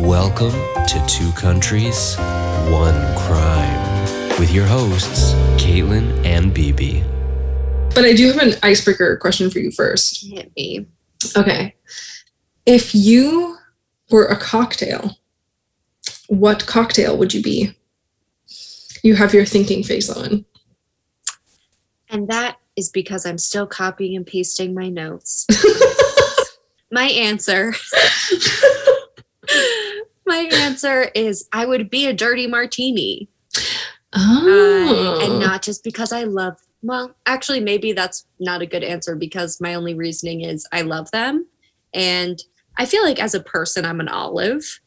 Welcome to Two Countries, One Crime with your hosts, Caitlin and Bibi. But I do have an icebreaker question for you first. Hit me. Okay. If you were a cocktail, what cocktail would you be? You have your thinking face on. And that is because I'm still copying and pasting my notes. my answer. my answer is I would be a dirty martini. Oh. Uh, and not just because I love well, actually maybe that's not a good answer because my only reasoning is I love them and I feel like as a person I'm an olive.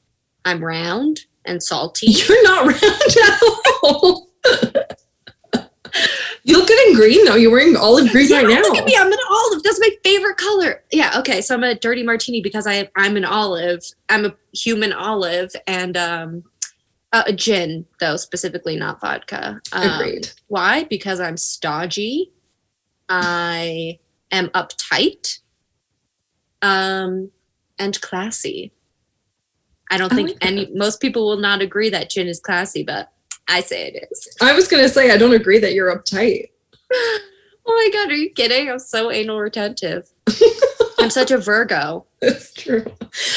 I'm round and salty. You're not round at all. you look good in green though. You're wearing olive green yeah, right now. Look at me, I'm an olive. That's my favorite color. Yeah, okay. So I'm a dirty martini because I I'm an olive. I'm a human olive and um uh, a gin though, specifically not vodka. Um, Agreed. Why? Because I'm stodgy. I am uptight. Um and classy. I don't think that. any most people will not agree that gin is classy, but I say it is. I was gonna say I don't agree that you're uptight. Oh my god, are you kidding? I'm so anal retentive. I'm such a Virgo. That's true.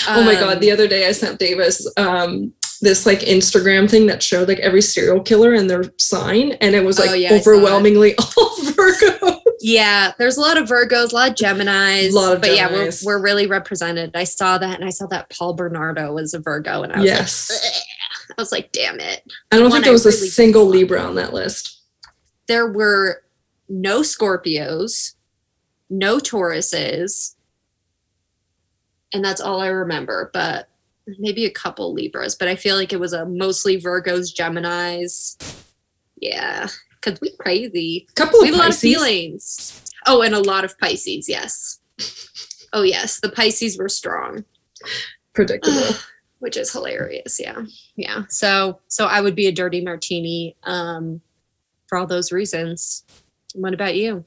oh my god! Um, The other day I sent Davis um, this like Instagram thing that showed like every serial killer and their sign, and it was like Oh, yeah, I saw it. overwhelmingly all Virgo. yeah, there's a lot of Virgos, a lot of Geminis. A Lot of but yeah, we're, we're really represented. I saw that and I saw that Paul Bernardo was a Virgo and I was Yes. like. I was like, damn it. I don't one think there I was a really single. Libra on that list. There were no Scorpios, no Tauruses, and that's all I remember. But maybe a couple Libras, but I feel like it was a mostly Virgos, Geminis. Yeah, because we crazy. couple we have a lot of feelings. Oh, and a lot of Pisces, yes. Oh, yes, the Pisces were strong, Predictable. which is hilarious. Yeah, yeah. So, so I would be a dirty martini um, for all those reasons. What about you?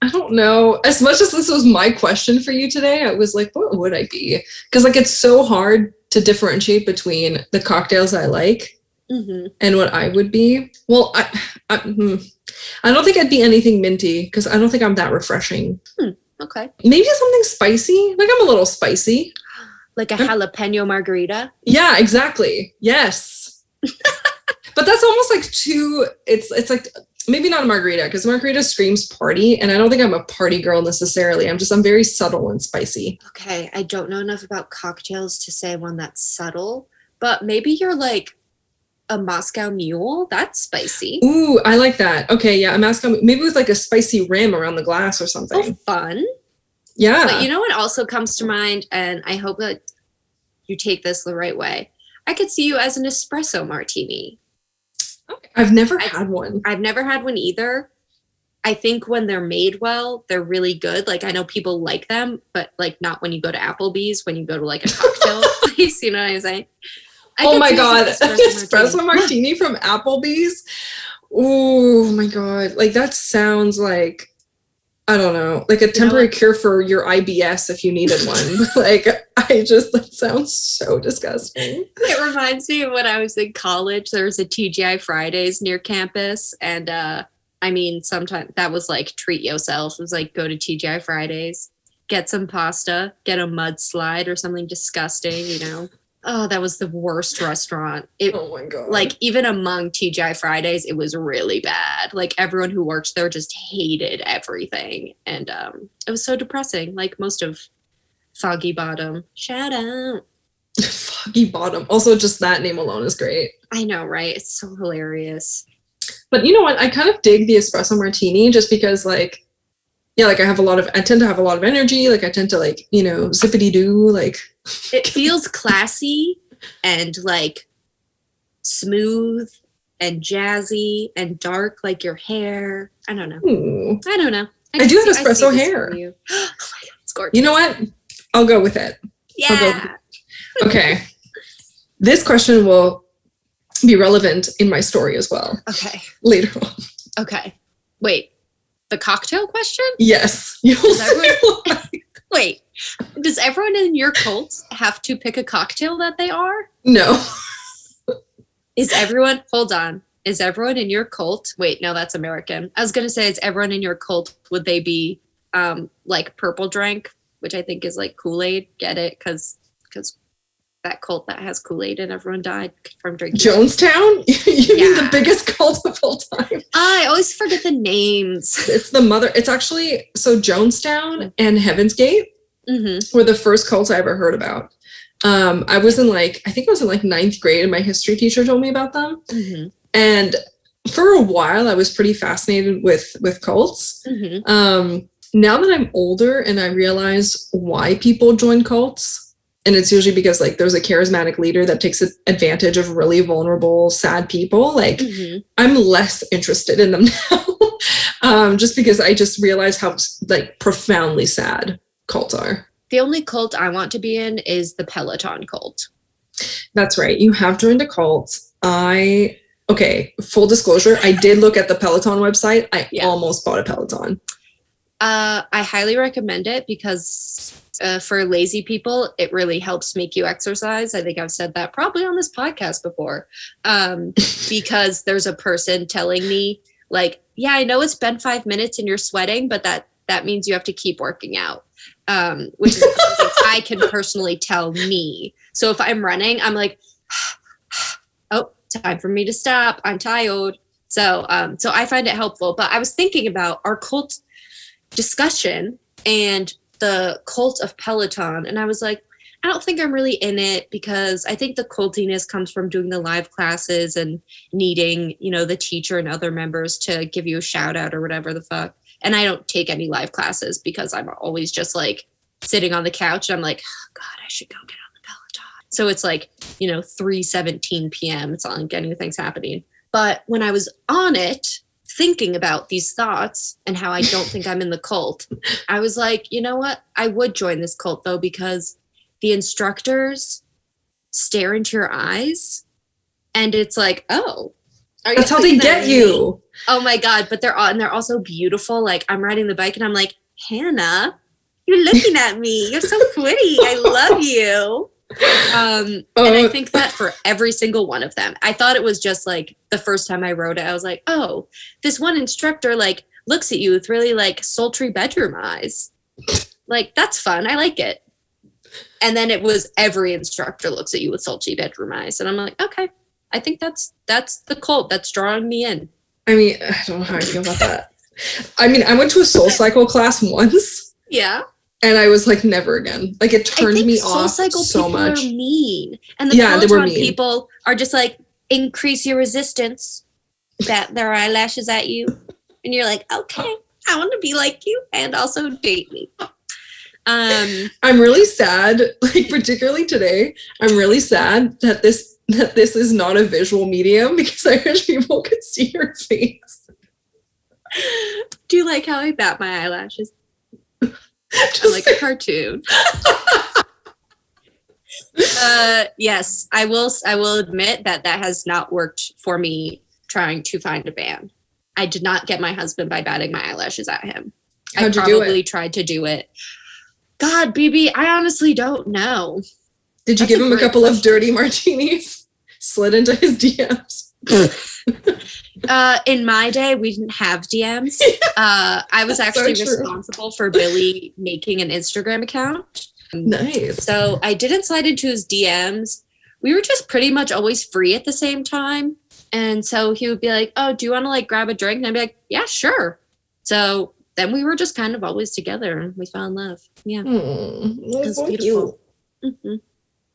I don't know. As much as this was my question for you today, I was like, what would I be? Because like it's so hard to differentiate between the cocktails I like hmm and what I would be. Well, I, I, hmm. I don't think I'd be anything minty because I don't think I'm that refreshing. Okay, Maybe something spicy. Like I'm a little spicy. Like a jalapeno margarita. Yeah, exactly. Yes. but that's almost like too. It's it's like maybe not a margarita because margarita screams party, and I don't think I'm a party girl necessarily. I'm just I'm very subtle and spicy. Okay, I don't know enough about cocktails to say one that's subtle, but maybe you're like a Moscow Mule. That's spicy. Ooh, I like that. Okay, yeah, I'm asking maybe with like a spicy rim around the glass or something Oh, something. fun. Yeah. But you know what also comes to mind, and I hope that you take this the right way. I could see you as an espresso martini. Okay. I've never I- had one. I've never had one either. I think when they're made well, they're really good. Like I know people like them, but like not when you go to Applebee's, when you go to like a cocktail place, you know what I'm saying? I oh my god, an espresso martini from Applebee's. Oh my god, like that sounds like I don't know, like a temporary what? cure for your IBS if you needed one. like I just that sounds so disgusting. It reminds me of when I was in college. There was a TGI Fridays near campus, and uh, I mean, sometimes that was like treat yourself. It was like go to TGI Fridays, get some pasta, get a mudslide or something disgusting. You know, oh, that was the worst restaurant. It Oh my god. like even among TGI Fridays, it was really bad. Like everyone who worked there just hated everything, and um, it was so depressing. Like most of Foggy Bottom. Shout out. foggy bottom. Also, just that name alone is great. I know, right? It's so hilarious. But you know what? I kind of dig the espresso martini just because, like, yeah, like I have a lot of, I tend to have a lot of energy. Like, I tend to, like, you know, zippity doo. Like, It feels classy and like smooth and jazzy and dark, like your hair. I don't know. ooh. I don't know. I can do have see- espresso see hair. You. oh my god, it's gorgeous. You know what? I'll go with it. I'll go- Yeah. Okay. this question will be relevant in my story as well Okay. later on. Okay. Wait. The cocktail question? Yes. You'll see. Wait. Does everyone in your cult have to pick a cocktail that they are? No. Is everyone, hold on, is everyone in your cult? Wait, no, that's American. I was going to say, is everyone in your cult, would they be um like purple drink, which I think is like Kool Aid? Get it? Because, because that cult that has Kool Aid and everyone died from drinking. Jonestown? you mean the biggest cult of all time? I always forget the names. It's the mother. It's actually so Jonestown and Heaven's Gate hmm were the first cults I ever heard about. Um, I was in like I think I was in like ninth grade, and my history teacher told me about them. hmm And for a while, I was pretty fascinated with with cults. hmm Um, now that I'm older and I realize why people join cults, and it's usually because like there's a charismatic leader that takes advantage of really vulnerable, sad people. Like hmm I'm less interested in them now, um, just because I just realize how like profoundly sad cults are. The only cult I want to be in is the Peloton cult. That's right. You have joined a cult. I okay. Full disclosure, I did look at the Peloton website. I Yeah. almost bought a Peloton. Uh, I highly recommend it because uh, for lazy people, it really helps make you exercise. I think I've said that probably on this podcast before. Um, because there's a person telling me, like, yeah, I know it's been five minutes and you're sweating, but that that means you have to keep working out. Um, which is I can personally tell me. So if I'm running, I'm like, oh, time for me to stop. I'm tired. So um, so I find it helpful. But I was thinking about our cult discussion and the cult of Peloton. And I was like, I don't think I'm really in it because I think the cultiness comes from doing the live classes and needing, you know, the teacher and other members to give you a shout out or whatever the fuck. And I don't take any live classes because I'm always just like sitting on the couch I'm like, oh, God, I should go get on the Peloton. So it's like, you know, 3 17 p.m. It's not like anything's happening. But when I was on it, thinking about these thoughts and how I don't think I'm in the cult, I was like, you know what? I would join this cult though, because the instructors stare into your eyes and it's like, oh, That's how they get you. Oh my god! But they're all and they're also beautiful. Like I'm riding the bike and I'm like, Hannah, you're looking at me. You're so pretty. I love you. Um, and I Oh. think that for every single one of them, I thought it was just like the first time I rode it. I was like, oh, this one instructor like looks at you with really like sultry bedroom eyes. Like that's fun. I like it. And then it was every instructor looks at you with sultry bedroom eyes, and I'm like, okay, I think that's that's the cult that's drawing me in. I mean, I don't know how I feel about that. I mean, I went to a soul cycle class once Yeah. and I was like, never again. Like it turned me Soul off Cycle so people much. are mean, and the Yeah, they were mean. people are just like increase your resistance, bat their eyelashes at you, and you're like, okay, I want to be like you, and also date me. Um, I'm really sad, like particularly today. I'm really sad that this that this is not a visual medium because I wish people could see your face. do you like how I bat my eyelashes? I'm Just like a cartoon. uh, yes, I will. I will admit that that has not worked for me trying to find a band. I did not get my husband by batting my eyelashes at him. How'd I probably tried to do it. God, Bibi, I honestly don't know. Did you That's give him a couple of dirty martinis? Slid into his DMs. Uh, in my day, we didn't have DMs. Uh, I was so actually true. responsible for Billy making an Instagram account. Nice. So I didn't slide into his DMs. We were just pretty much always free at the same time. And so he would be like, Oh, do you want to like grab a drink? And I'd be like, Yeah, sure. So then we were just kind of always together and we fell in love. Yeah. That's It's so beautiful. cute.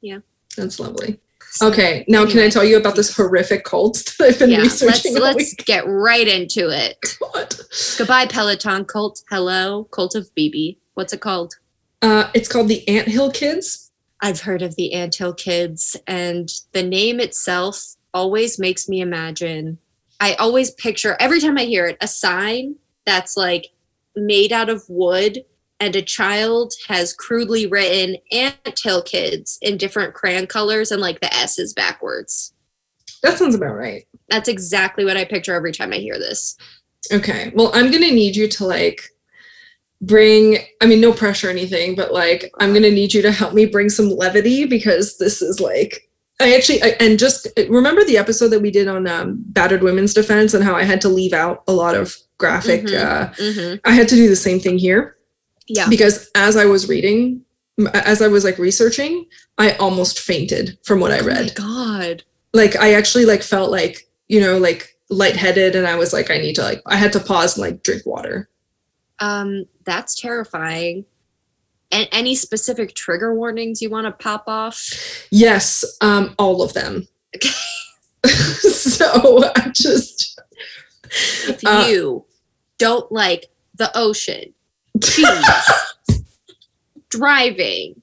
Hmm That's lovely. Okay, now can I tell you about this horrific cult that I've been Yeah, let's researching all let's get right into it. God. Goodbye, Peloton cult. Hello, cult of Bibi. What's it called? Uh, it's called the Ant Hill Kids. I've heard of the Anthill Kids, and the name itself always makes me imagine. I always picture every time I hear it a sign that's like made out of wood, and a child has crudely written Anthill Kids in different crayon colors, and like the S is backwards. That sounds about right. That's exactly what I picture every time I hear this. Okay. Well, I'm gonna need you to like bring i mean no pressure or anything but like i'm gonna need you to help me bring some levity because this is like i actually I, and just remember the episode that we did on um, battered women's defense and how i had to leave out a lot of graphic Mhm. uh, Mhm. i had to do the same thing here Yeah. because as i was reading as i was like researching i almost fainted from what i Oh my read God. like i actually like felt like you know like lightheaded and i was like i need to like i had to pause and like drink water Um, that's terrifying. And any specific trigger warnings you want to pop off? yes um all of them Okay. so i just If Uh, you don't like the ocean, cheese, driving.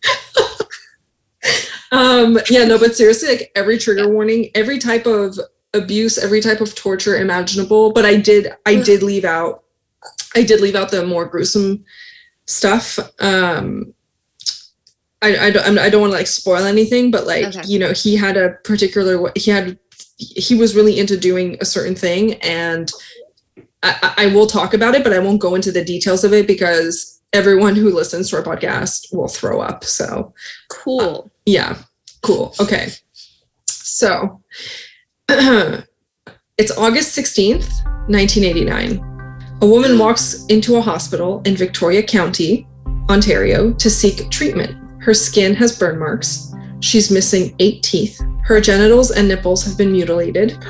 um yeah no but seriously like every trigger warning every type of abuse every type of torture imaginable but i did i did leave out i did leave out the more gruesome stuff um i i don't i don't want to like spoil anything but like Okay. you know he had a particular he had he was really into doing a certain thing and I, I will talk about it but i won't go into the details of it because everyone who listens to our podcast will throw up so Cool. Uh, yeah, cool. Okay. So it's August 16th, 1989. A woman hmm. walks into a hospital in Victoria County, Ontario, to seek treatment. Her skin has burn marks. She's missing eight teeth. Her genitals and nipples have been mutilated.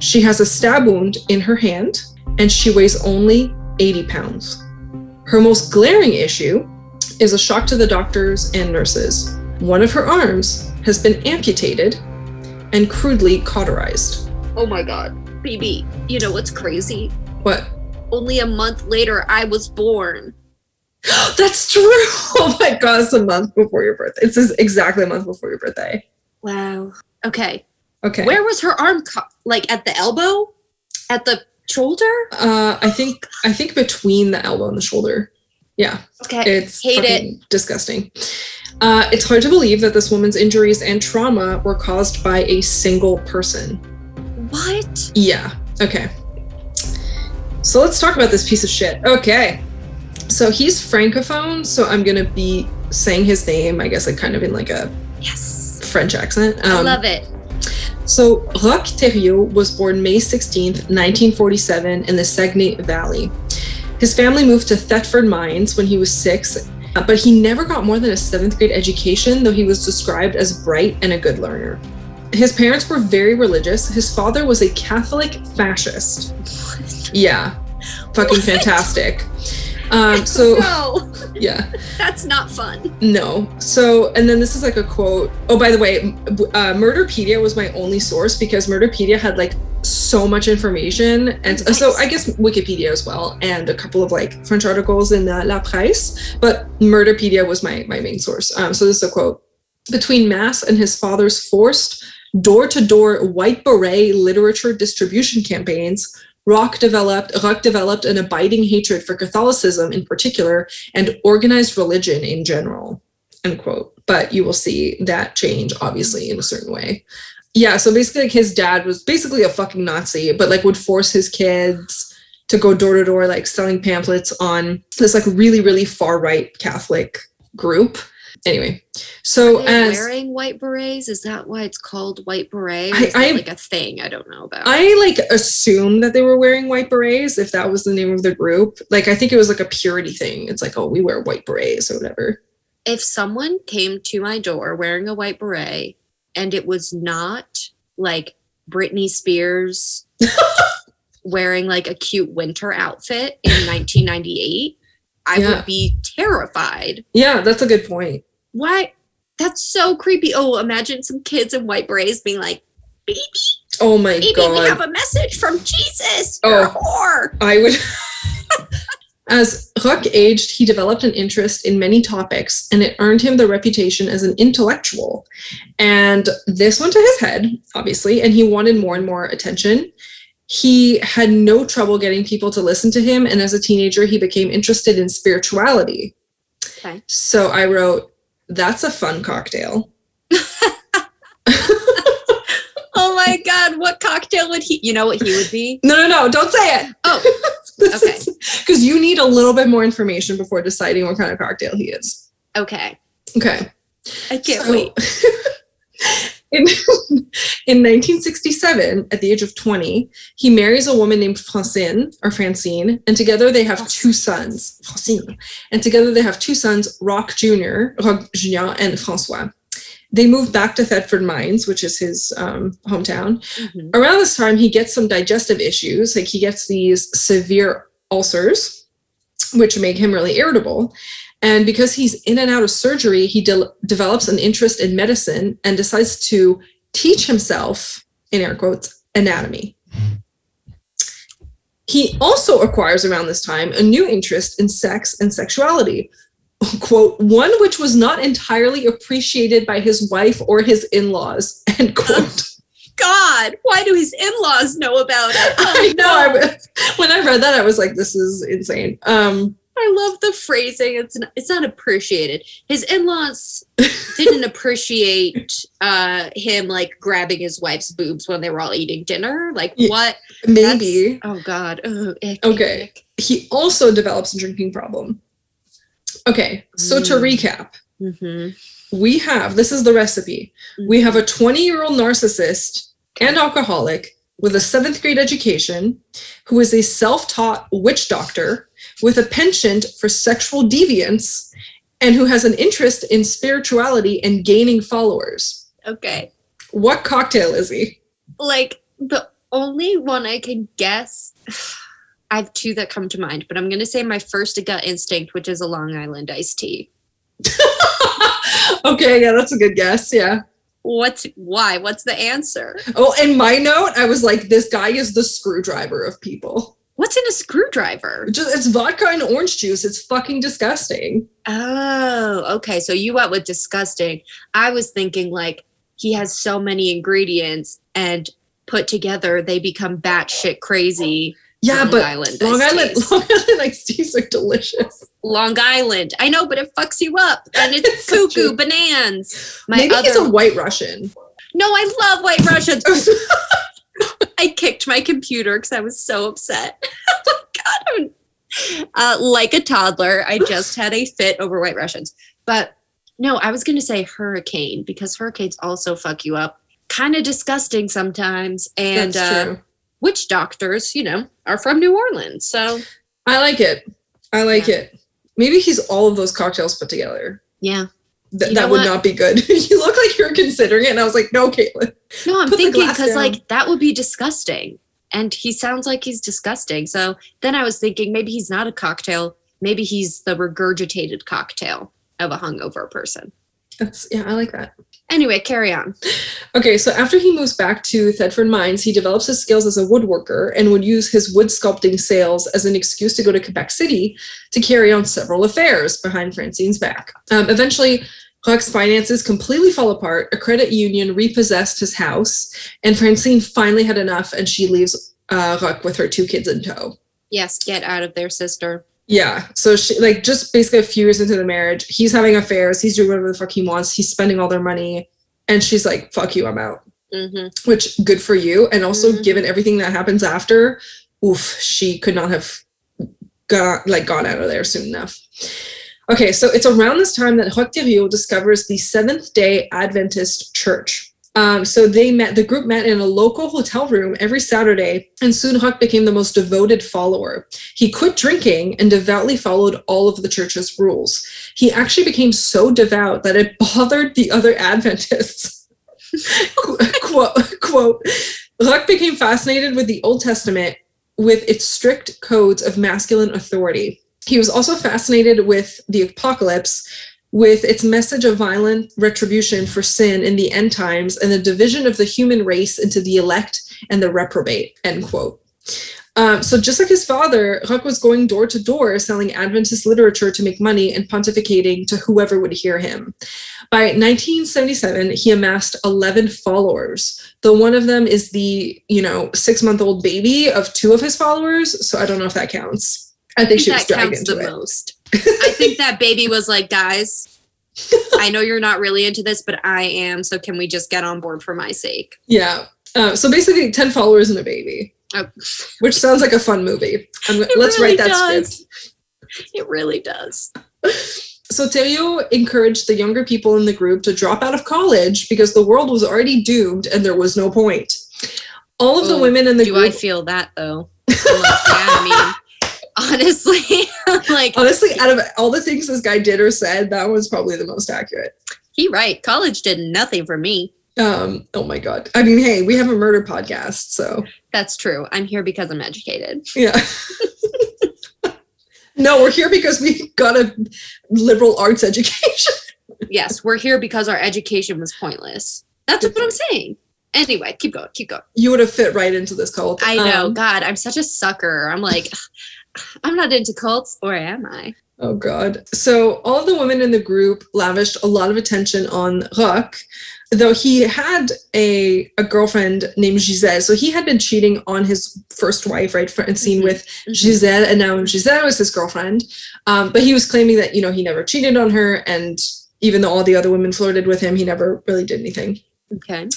She has a stab wound in her hand, and she weighs only 80 pounds. Her most glaring issue is a shock to the doctors and nurses. One of her arms has been amputated and crudely cauterized. Oh my God. Bibi, you know what's crazy? What? Only a month later, I was born. That's true. Oh my god, it's a month before your birthday. It's exactly a month before your birthday. Wow. Okay. Okay. Where was her arm? Co- like at the elbow? At the shoulder? Uh, I think I think between the elbow and the shoulder. Yeah, Okay. it's Hate it. disgusting. Uh, it's hard to believe that this woman's injuries and trauma were caused by a single person. what? Yeah. Okay. So let's talk about this piece of shit. Okay. So he's francophone, so I'm gonna be saying his name, I guess, like kind of in like a Yes. French accent. I Um, love it. So Roch Thériault was born May 16, 1947, in the Saguenay Valley. His family moved to Thetford Mines when he was six, uh, but he never got more than a seventh grade education, though he was described as bright and a good learner. His parents were very religious. His father was a Catholic fascist. Yeah, fucking What? fantastic. Um, so no, yeah, that's not fun. no. So, and then this is like a quote. Oh, by the way, uh, Murderpedia was my only source because Murderpedia had like so much information, and so- so I guess Wikipedia as well, and a couple of like French articles in uh, La Presse. But Murderpedia was my my main source. Um, so this is a quote: Between Mass and his father's forced door-to-door white beret literature distribution campaigns. Roch developed Roch developed an abiding hatred for Catholicism in particular and organized religion in general end quote. But you will see that change obviously in a certain way. Yeah so basically like his dad was basically a fucking nazi but like would force his kids to go door to door like selling pamphlets on this like really really far right catholic group anyway so as wearing white berets? Is that why it's called white beret? I- I- like a thing I don't know about? I like assume that they were wearing white berets if that was the name of the group. Like I think it was like a purity thing. It's like, oh, we wear white berets or whatever. if someone came to my door wearing a white beret and it was not like Britney Spears wearing like a cute winter outfit in 1998, I Yeah. would be terrified. Yeah, that's a good point. Why? That's so creepy. Oh, imagine some kids in white berets being like, baby, Oh my baby, god. we have a message from Jesus. Oh. whore. I would. As Roch aged, he developed an interest in many topics, and it earned him the reputation as an intellectual. And this went to his head, obviously, and he wanted more and more attention. He had no trouble getting people to listen to him, and as a teenager, he became interested in spirituality. Okay. So I wrote, That's a fun cocktail. Oh my God, what cocktail would he? You know what he would be? No, no, no, don't say it. Oh, Okay. Because you need a little bit more information before deciding what kind of cocktail he is. Okay. Okay. I can't So- wait. in, in 1967, at the age of 20, he marries a woman named Francine or Francine, and together they have two sons. Francine. And together they have two sons, Roch Jr., Roch Jr. and Francois. They move back to Thetford Mines, which is his um, hometown. Mhm. Around this time, he gets some digestive issues. Like he gets these severe ulcers, which make him really irritable. And because he's in and out of surgery, he de- develops an interest in medicine and decides to teach himself, in air quotes, anatomy. He also acquires around this time a new interest in sex and sexuality. Quote, one which was not entirely appreciated by his wife or his in laws, end quote. God, why do his in-laws know about it? Oh, I know. I no. was- when I read that, I was like, "This is insane." Um, I love the phrasing. It's not, it's not appreciated. His in-laws didn't appreciate uh, him like grabbing his wife's boobs when they were all eating dinner. Like Yeah. what? maybe Oh God. Ugh, ick, Okay. ick. he also develops a drinking problem. Okay, so to Mm. recap, Mhm. we have this is the recipe. We have a 20 year old narcissist and alcoholic with a seventh grade education who is a self taught witch doctor with a penchant for sexual deviance and who has an interest in spirituality and gaining followers. Okay. What cocktail is he? Like the only one I can guess. I have two that come to mind, but I'm gonna say my first gut instinct, which is a Long Island iced tea. okay, yeah, that's a good guess. Yeah. What's why? What's the answer? Oh, in my note, I was like, this guy is the screwdriver of people. What's in a screwdriver? Just it's vodka and orange juice. It's fucking disgusting. Oh, okay. So you went with disgusting. I was thinking like he has so many ingredients and put together they become batshit crazy. Yeah, Long but Island Long Island, teas. Long Island iced teas are delicious. Long Island. I know, but it fucks you up and it's It's cuckoo bananas. My Maybe other he's a white Russian. No, I love white Russians. I kicked my computer because I was so upset. God, I'm- uh, like a toddler, I just had a fit over white Russians. But no, I was going to say hurricane because hurricanes also fuck you up. Kind of disgusting sometimes. And uh, witch doctors, you know, are from New Orleans. So I like it. I like Yeah. it. Maybe he's all of those cocktails put together. yeah. Th- You that would what? not be good. you look like you're considering it, and I was like, no, Caitlin. No, I'm thinking because like that would be disgusting. And he sounds like he's disgusting. So then I was thinking maybe he's not a cocktail. Maybe he's the regurgitated cocktail of a hungover person. That's yeah, I like that. Anyway, carry on. Okay, so after he moves back to Thetford Mines, he develops his skills as a woodworker and would use his wood sculpting sales as an excuse to go to Quebec City to carry on several affairs behind Francine's back. Um, eventually, Roch's finances completely fall apart. A credit union repossessed his house, and Francine finally had enough, and she leaves uh, with her two kids in tow. Yes, get out of there, sister. Yeah. So she like just basically a few years into the marriage, he's having affairs, he's doing whatever the fuck he wants, he's spending all their money, and she's like, fuck you, I'm out. hmm Which good for you. And also Mhm. given everything that happens after, oof, she could not have got like gone out of there soon enough. Okay, so it's around this time that Thériault discovers the Seventh Day Adventist Church. Um, so they met, the group met in a local hotel room every Saturday, and soon Roch became the most devoted follower. He quit drinking and devoutly followed all of the church's rules. He actually became so devout that it bothered the other Adventists. Quote, quote, Roch became fascinated with the Old Testament with its strict codes of masculine authority. He was also fascinated with the apocalypse, with its message of violent retribution for sin in the end times and the division of the human race into the elect and the reprobate. End quote. Um, so just like his father, Roch was going door to door selling Adventist literature to make money and pontificating to whoever would hear him. By 1977, he amassed 11 followers. Though one of them is the, you know, six-month-old baby of two of his followers. So I don't know if that counts. I think she was that counts the it. most. I think that baby was like, guys, I know you're not really into this, but I am. So can we just get on board for my sake? Yeah. Uh, so basically, 10 followers and a baby. Oh. which sounds like a fun movie. I'm, It let's really write that does. script. It really does. So Thériault encouraged the younger people in the group to drop out of college because the world was already doomed and there was no point. All of the Oh, women in the Do group I feel that though? Like, yeah, I mean, honestly, like honestly, out of all the things this guy did or said, that was probably the most accurate. he right. College did nothing for me. Um, oh my god. I mean, hey, we have a murder podcast, so That's true. I'm here because I'm educated. yeah. no, we're here because we got a liberal arts education. Yes, we're here because our education was pointless. That's what I'm saying. Anyway, keep going. Keep going. You would have fit right into this cult. I know. Um, God, I'm such a sucker. I'm like, I'm not into cults, or am I? Oh God. So all the women in the group lavished a lot of attention on Roch, though he had a, a girlfriend named Giselle. So he had been cheating on his first wife, right? And seen Mhm. with Giselle, and now Giselle was his girlfriend. Um, but he was claiming that, you know, he never cheated on her. And even though all the other women flirted with him, he never really did anything. Okay.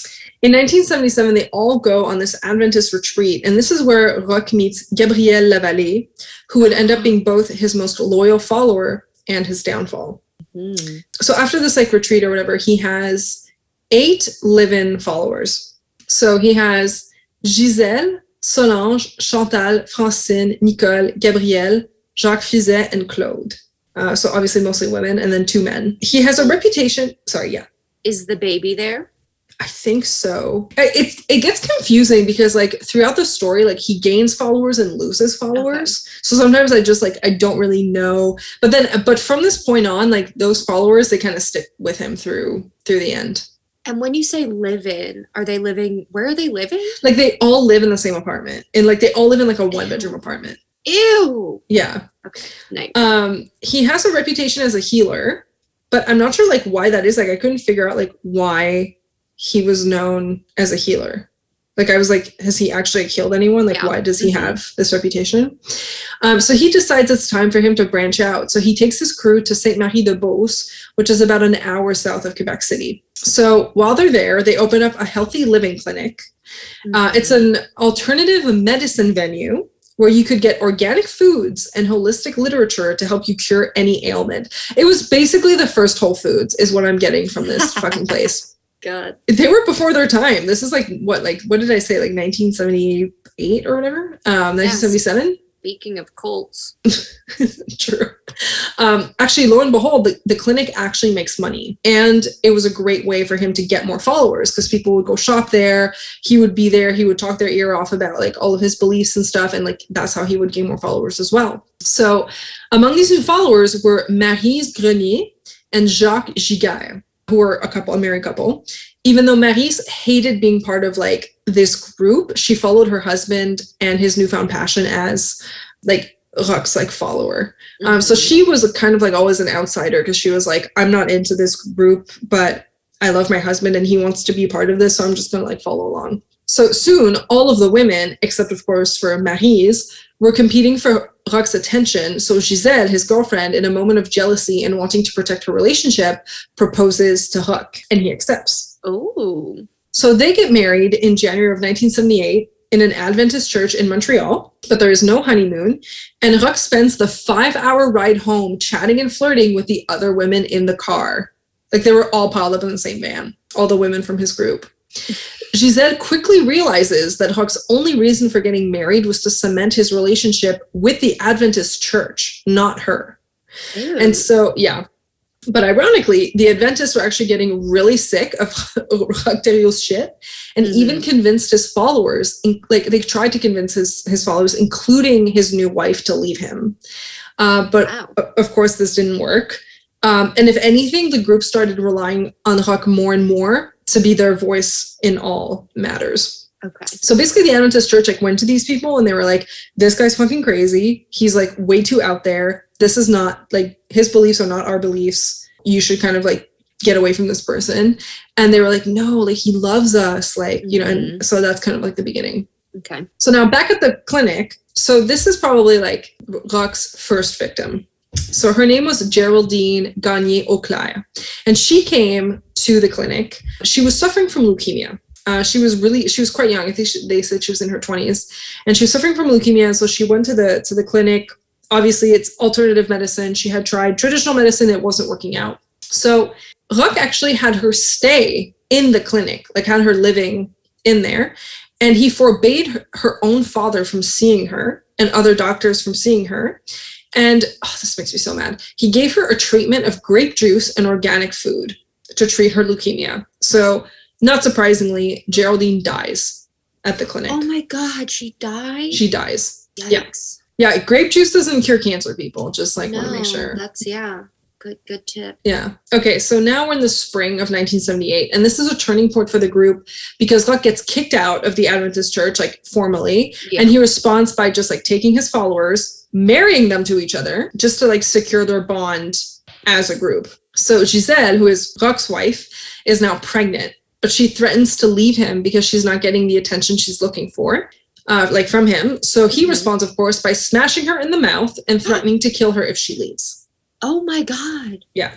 In 1977, they all go on this Adventist retreat, and this is where Roch meets Gabrielle Lavallée, who would end up being both his most loyal follower and his downfall. Hmm. So after this like retreat or whatever, he has eight live-in followers. So he has Giselle, Solange, Chantal, Francine, Nicole, Gabrielle, Jacques Fiset, and Claude. Uh, so obviously mostly women, and then two men. He has a reputation. Sorry, yeah. Is the baby there? I think so. It it gets confusing because like throughout the story, like he gains followers and loses followers. So sometimes I just like I don't really know. But then but from this point on, like those followers, they kind of stick with him through through the end. And when you say live in, are they living? Where are they living? Like they all live in the same apartment, and like they all live in like a one bedroom apartment. Ew. Yeah. Okay. Nice. Um, he has a reputation as a healer, but I'm not sure like why that is. Like I couldn't figure out like why he was known as a healer. Like I was like, has he actually killed anyone? Like Yeah. why does he Mhm. have this reputation? Um, so he decides it's time for him to branch out. So he takes his crew to Sainte-Marie-de-Beauce, which is about an hour south of Quebec City. So while they're there, they open up a healthy living clinic. Uh, it's an alternative medicine venue where you could get organic foods and holistic literature to help you cure any ailment. It was basically the first Whole Foods, is what I'm getting from this fucking place. God. They were before their time. This is like what, like what did I say, like 1978 or whatever? Um, 1977. Speaking of cults, True. Um, actually, lo and behold, the, the clinic actually makes money. And it was a great way for him to get more followers because people would go shop there. He would be there. He would talk their ear off about like all of his beliefs and stuff. And like that's how he would gain more followers as well. So among these new followers were Maryse Grenier and Jacques Giguère, who were a couple, a married couple. Even though Maryse hated being part of like this group, she followed her husband and his newfound passion as like Roch's like follower. Um, so she was kind of like always an outsider because she was like, I'm not into this group, but I love my husband and he wants to be part of this, so I'm just gonna like follow along. So soon, all of the women, except of course for Maryse, were competing for Roch's attention. So Giselle, his girlfriend, in a moment of jealousy and wanting to protect her relationship, proposes to Roch, and he accepts. Oh, So they get married in January of 1978 in an Adventist church in Montreal, but there is no honeymoon. And Roch spends the five hour ride home chatting and flirting with the other women in the car. Like they were all piled up in the same van, all the women from his group. Giselle quickly realizes that Roch's only reason for getting married was to cement his relationship with the Adventist church, not her. And so, yeah. But ironically, the Adventists were actually getting really sick of Roch Thériault's shit and Mhm. even convinced his followers, like they tried to convince his, his followers, including his new wife, to leave him. Uh, but wow. of course, this didn't work. Um, and if anything, the group started relying on Roch more and more to be their voice in all matters. Okay. So basically, the Adventist church like went to these people and they were like, "This guy's fucking crazy. He's like way too out there. This is not like his beliefs are not our beliefs. You should kind of like get away from this person." And they were like, "No, like he loves us, like you know." And mm-hmm. so that's kind of like the beginning. Okay. So now back at the clinic. So this is probably like Roch's first victim. So her name was Geraldine Gagne Auclair, and she came to the clinic. She was suffering from leukemia. Uh, she was really she was quite young. I think she, they said she was in her 20s, and she was suffering from leukemia. So she went to the to the clinic. Obviously, it's alternative medicine. She had tried traditional medicine; it wasn't working out. So Roch actually had her stay in the clinic, like had her living in there, and he forbade her, her own father from seeing her and other doctors from seeing her. And oh, this makes me so mad. He gave her a treatment of grape juice and organic food to treat her leukemia. So, not surprisingly, Geraldine dies at the clinic. Oh my god, she dies? She dies. Yikes. Yeah, grape juice doesn't cure cancer, people. Just like want to make sure. That's yeah. Good good tip. Yeah. Okay. So now we're in the spring of 1978, and this is a turning point for the group because Roch gets kicked out of the Adventist church, like formally, Yeah. and he responds by just like taking his followers, marrying them to each other, just to like secure their bond as a group. So Giselle, who is Roch's wife, is now pregnant, but she threatens to leave him because she's not getting the attention she's looking for. Uh, like from him. So he Mhm. responds, of course, by smashing her in the mouth and threatening to kill her if she leaves. Oh my god. Yeah.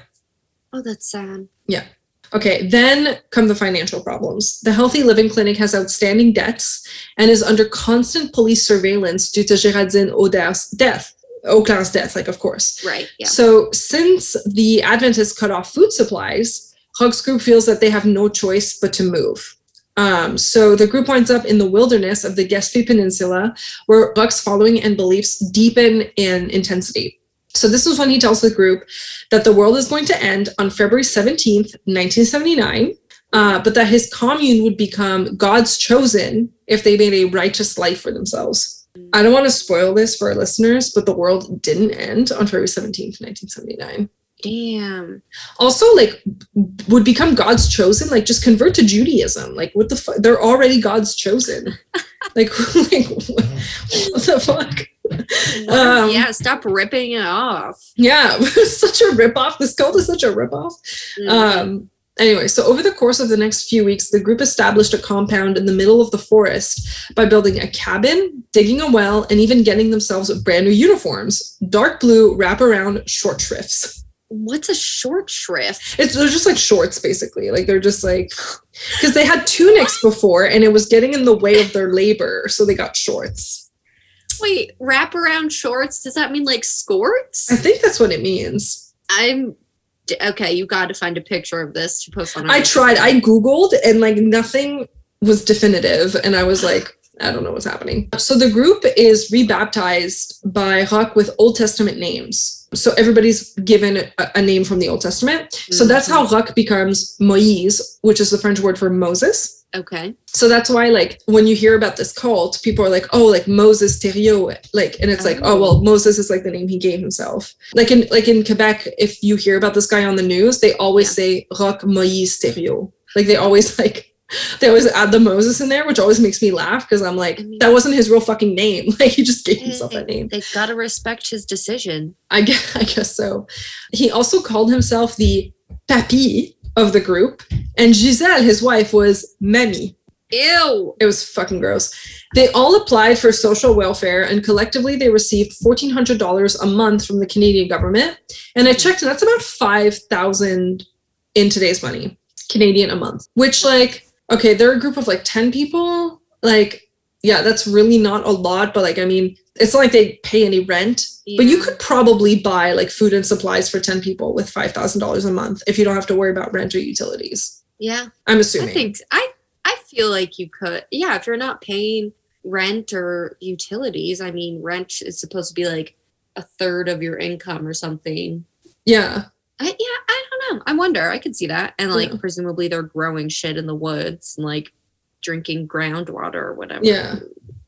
Oh, that's sad. Yeah. Okay, then come the financial problems. The Healthy Living Clinic has outstanding debts and is under constant police surveillance due to Géraldine Auder's death. Auclair's death, like, of course. Right. Yeah. So, since the Adventists cut off food supplies, Hugs Group feels that they have no choice but to move. Um, so, the group winds up in the wilderness of the Gaspé Peninsula, where Roch's following and beliefs deepen in intensity. So, this is when he tells the group that the world is going to end on February 17th, 1979, uh, but that his commune would become God's chosen if they made a righteous life for themselves. I don't want to spoil this for our listeners, but the world didn't end on February 17th, 1979. Damn. Also, like, would become God's chosen, like, just convert to Judaism. Like, what the fuck? They're already God's chosen. like, like, what, what the fuck? Um, yeah. Stop ripping it off. Yeah, such a ripoff. This cult is such a ripoff. Mm. Um, anyway, so over the course of the next few weeks, the group established a compound in the middle of the forest by building a cabin, digging a well, and even getting themselves brand new uniforms dark blue wraparound short shrifts. What's a short shrift? It's they're just like shorts, basically. Like they're just like because they had tunics before and it was getting in the way of their labor, so they got shorts. Wait, wraparound shorts? Does that mean like skirts? I think that's what it means. I'm okay. You got to find a picture of this to post on. I tried. I googled and like nothing was definitive, and I was like, I don't know what's happening. So the group is rebaptized by Roch with Old Testament names. So everybody's given a, a name from the Old Testament. So that's mm-hmm. how Roch becomes Moïse, which is the French word for Moses. Okay. So that's why, like, when you hear about this cult, people are like, "Oh, like Moses Thériault," like, and it's like, oh, "Oh, well, Moses is like the name he gave himself." Like in like in Quebec, if you hear about this guy on the news, they always Yeah. say Roch Moïse Thériault. Like they always like they always add the Moses in there, which always makes me laugh because I'm like, I mean- that wasn't his real fucking name. Like he just gave mm, himself that name. They gotta respect his decision. I guess, I guess so. He also called himself the papi of the group, and Giselle, his wife, was Memi. Ew. It was fucking gross. They all applied for social welfare and collectively they received $1,400 a month from the Canadian government. And I checked, and that's about 5000 in today's money, Canadian a month, which, like, okay, they're a group of like 10 people. Like, yeah, that's really not a lot, but like, I mean, it's not like they pay any rent, but you could probably buy like food and supplies for 10 people with $5,000 a month if you don't have to worry about rent or utilities. Yeah. I'm assuming. I think I I feel like you could. Yeah, if you're not paying rent or utilities, I mean, rent is supposed to be like a third of your income or something. yeah. I, yeah, I don't know. I wonder. I could see that. And like, Yeah. presumably, they're growing shit in the woods and like drinking groundwater or whatever. Yeah.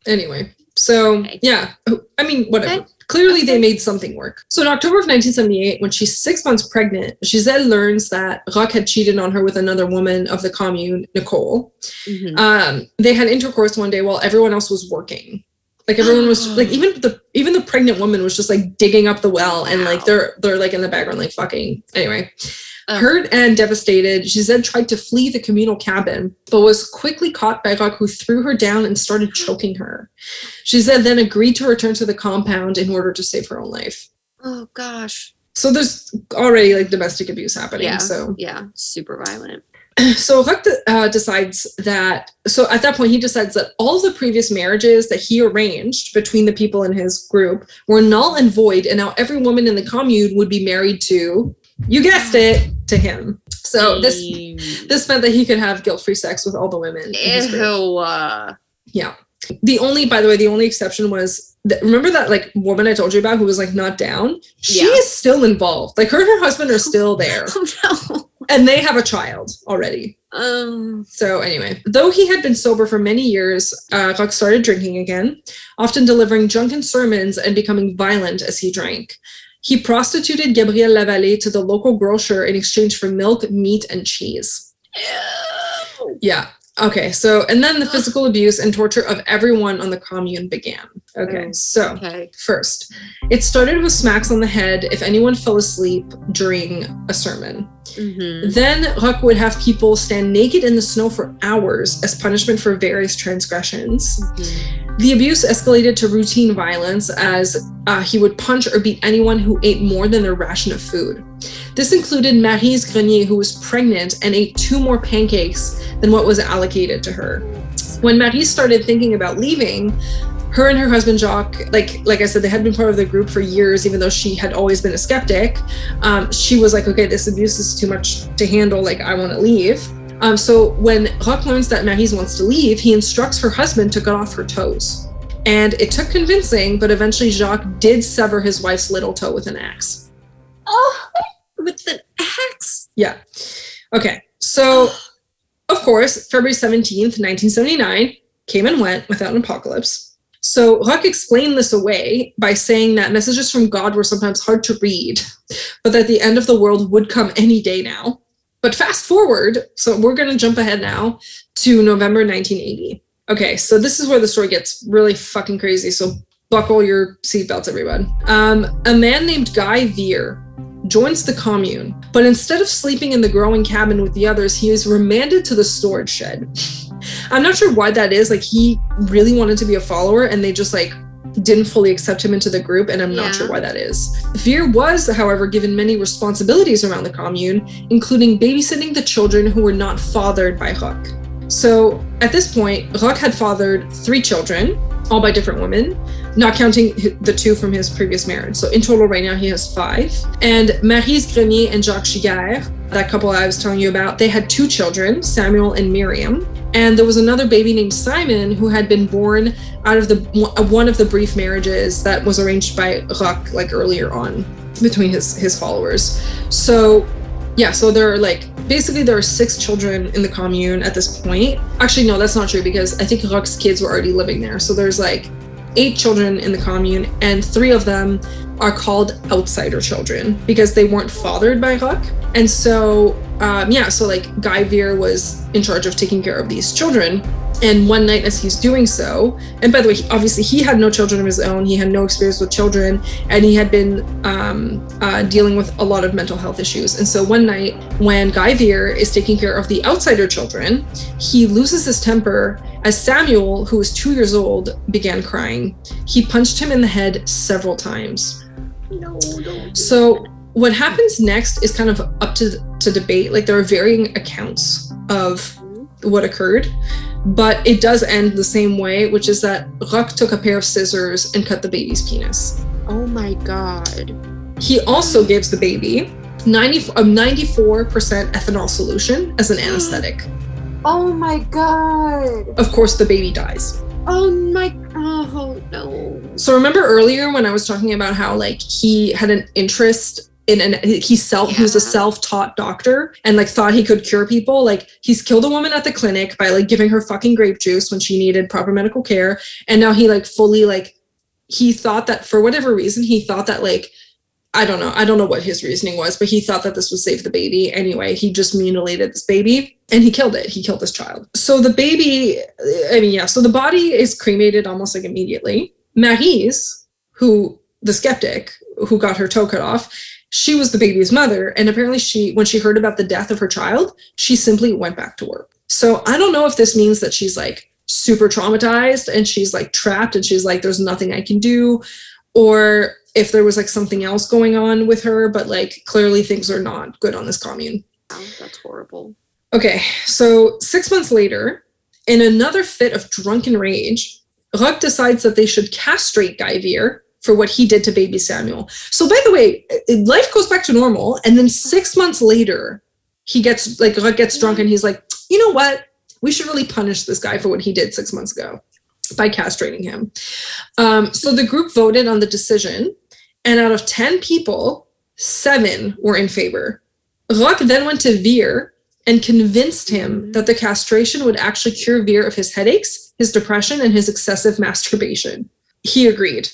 Anyway, so Okay. yeah, I mean, whatever. Okay. Clearly, they made something work. So in October of 1978, when she's six months pregnant, Giselle learns that Roch had cheated on her with another woman of the commune, Nicole. Mhm. Um, they had intercourse one day while everyone else was working. Like everyone was like even the even the pregnant woman was just like digging up the well and like they're they're like in the background like fucking anyway. Ugh. Hurt and devastated, she Giselle tried to flee the communal cabin, but was quickly caught by Roch, who threw her down and started choking her. Giselle then agreed to return to the compound in order to save her own life. oh gosh. So there's already like domestic abuse happening. Yeah. So Yeah. Super violent. so Roch uh, decides that so at that point he decides that all the previous marriages that he arranged between the people in his group were null and void and now every woman in the commune would be married to you guessed it to him so this this meant that he could have guilt-free sex with all the women in his group. Ew. uh, yeah the only by the way the only exception was that, remember that like woman i told you about who was like not down she Yeah. is still involved like her and her husband are still there Oh no. and they have a child already Um. So anyway, though he had been sober for many years, uh, Roch started drinking again, often delivering drunken sermons and becoming violent as he drank. He prostituted Gabrielle Lavallée to the local grocer in exchange for milk, meat, and cheese. ew. Yeah. Okay. So, and then the physical abuse and torture of everyone on the commune began. Okay. Oh, So, Okay. first, it started with smacks on the head if anyone fell asleep during a sermon. hmm Then Roch would have people stand naked in the snow for hours as punishment for various transgressions. The abuse escalated to routine violence as uh, he would punch or beat anyone who ate more than their ration of food. This included Maryse Grenier, who was pregnant and ate two more pancakes than what was allocated to her. When Marie started thinking about leaving, her and her husband Jacques, like like I said, they had been part of the group for years, even though she had always been a skeptic. Um, she was like, okay, this abuse is too much to handle. Like, I want to leave. Um, so when Roch learns that Maryse wants to leave, he instructs her husband to cut off her toes. And it took convincing, but eventually Jacques did sever his wife's little toe with an axe. Oh, with an axe. Yeah. Okay. So, of course, February 17th, 1979 came and went without an apocalypse. So, Roch explained this away by saying that messages from God were sometimes hard to read, but that the end of the world would come any day now. But fast forward, so we're going to jump ahead now to November 1980. Okay, so this is where the story gets really fucking crazy. So, buckle your seatbelts, everyone. Um, a man named Guy Veer joins the commune, but instead of sleeping in the growing cabin with the others, he is remanded to the storage shed. I'm not sure why that is. Like, he really wanted to be a follower, and they just like didn't fully accept him into the group, and I'm not sure why that is. Veer was, however, given many responsibilities around the commune, including babysitting the children who were not fathered by Roch. So at this point, Roch had fathered three children, all by different women, not counting the two from his previous marriage. So in total, right now, he has five. And Maryse Grenier and Jacques Giguère, that couple I was telling you about, they had two children, Samuel and Miriam. And there was another baby named Simon who had been born out of the uh, one of the brief marriages that was arranged by Roch like earlier on between his his followers. So yeah, so there are like basically there are six children in the commune at this point. Actually, no, that's not true because I think Roch's kids were already living there. So there's like eight children in the commune, and three of them are called outsider children because they weren't fathered by Rock. And so, um, yeah, so like Guy Veer was in charge of taking care of these children. And one night, as he's doing so, and by the way, obviously he had no children of his own. He had no experience with children, and he had been um, uh, dealing with a lot of mental health issues. And so one night, when Guy Veer is taking care of the outsider children, he loses his temper as Samuel, who was two years old, began crying. He punched him in the head several times. No, don't. So what happens next is kind of up to to debate. Like there are varying accounts of what occurred, but it does end the same way, which is that Roch took a pair of scissors and cut the baby's penis. Oh my god. He also gives the baby 90, a 94% ethanol solution as an anesthetic. Oh my god. Of course, the baby dies. Oh my. Oh no. So remember earlier when I was talking about how like he had an interest in an he self was a self-taught doctor and like thought he could cure people. Like he's killed a woman at the clinic by like giving her fucking grape juice when she needed proper medical care. And now he like fully like he thought that for whatever reason, he thought that like I don't know. I don't know what his reasoning was, but he thought that this would save the baby. Anyway, he just mutilated this baby and he killed it. He killed this child. So the baby, I mean, yeah, so the body is cremated almost like immediately. Maryse, who the skeptic who got her toe cut off, she was the baby's mother. And apparently, she, when she heard about the death of her child, she simply went back to work. So I don't know if this means that she's like super traumatized and she's like trapped and she's like, there's nothing I can do, or if there was like something else going on with her, but like clearly things are not good on this commune. Oh, that's horrible. Okay, so six months later, in another fit of drunken rage, Roch decides that they should castrate Guy Veer for what he did to baby Samuel. So, by the way, life goes back to normal, and then six months later, he gets like gets drunk, and he's like, you know what? We should really punish this guy for what he did six months ago by castrating him. Um, so the group voted on the decision, and out of ten people, seven were in favor. Roch then went to Veer and convinced him that the castration would actually cure Veer of his headaches, his depression, and his excessive masturbation. He agreed.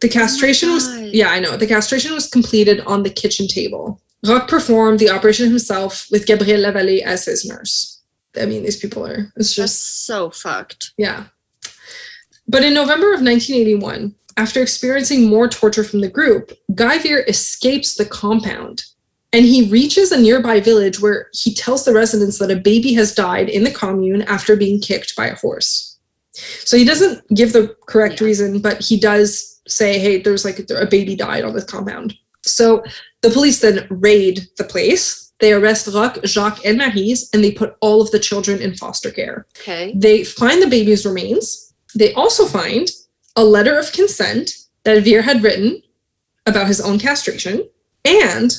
The castration was, yeah, I know. The castration was completed on the kitchen table. Roch performed the operation himself with Gabrielle Lavallée as his nurse. I mean, these people are, it's That's just, so fucked. yeah. But in November of 1981, after experiencing more torture from the group, Guy Veer escapes the compound and he reaches a nearby village where he tells the residents that a baby has died in the commune after being kicked by a horse. So he doesn't give the correct Yeah. reason, but he does say, hey, there's like a baby died on this compound. So the police then raid the place. They arrest Roch, Jacques, and Maryse, and they put all of the children in foster care. Okay. They find the baby's remains. They also find a letter of consent that Veer had written about his own castration and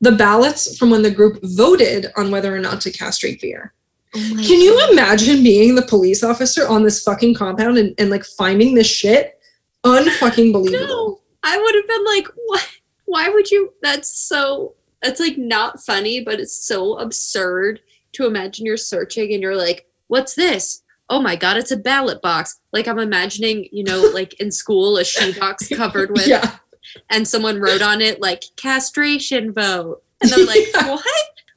the ballots from when the group voted on whether or not to castrate Veer. Oh Can you imagine being the police officer on this fucking compound and, and like finding this shit? Unfucking believable. No, I would have been like, what? Why would you? That's so. That's like not funny, but it's so absurd to imagine you're searching and you're like, what's this? Oh my god, it's a ballot box. Like I'm imagining, you know, like in school, a shoebox covered with, Yeah. and someone wrote on it like castration vote, and I'm like, Yeah. what?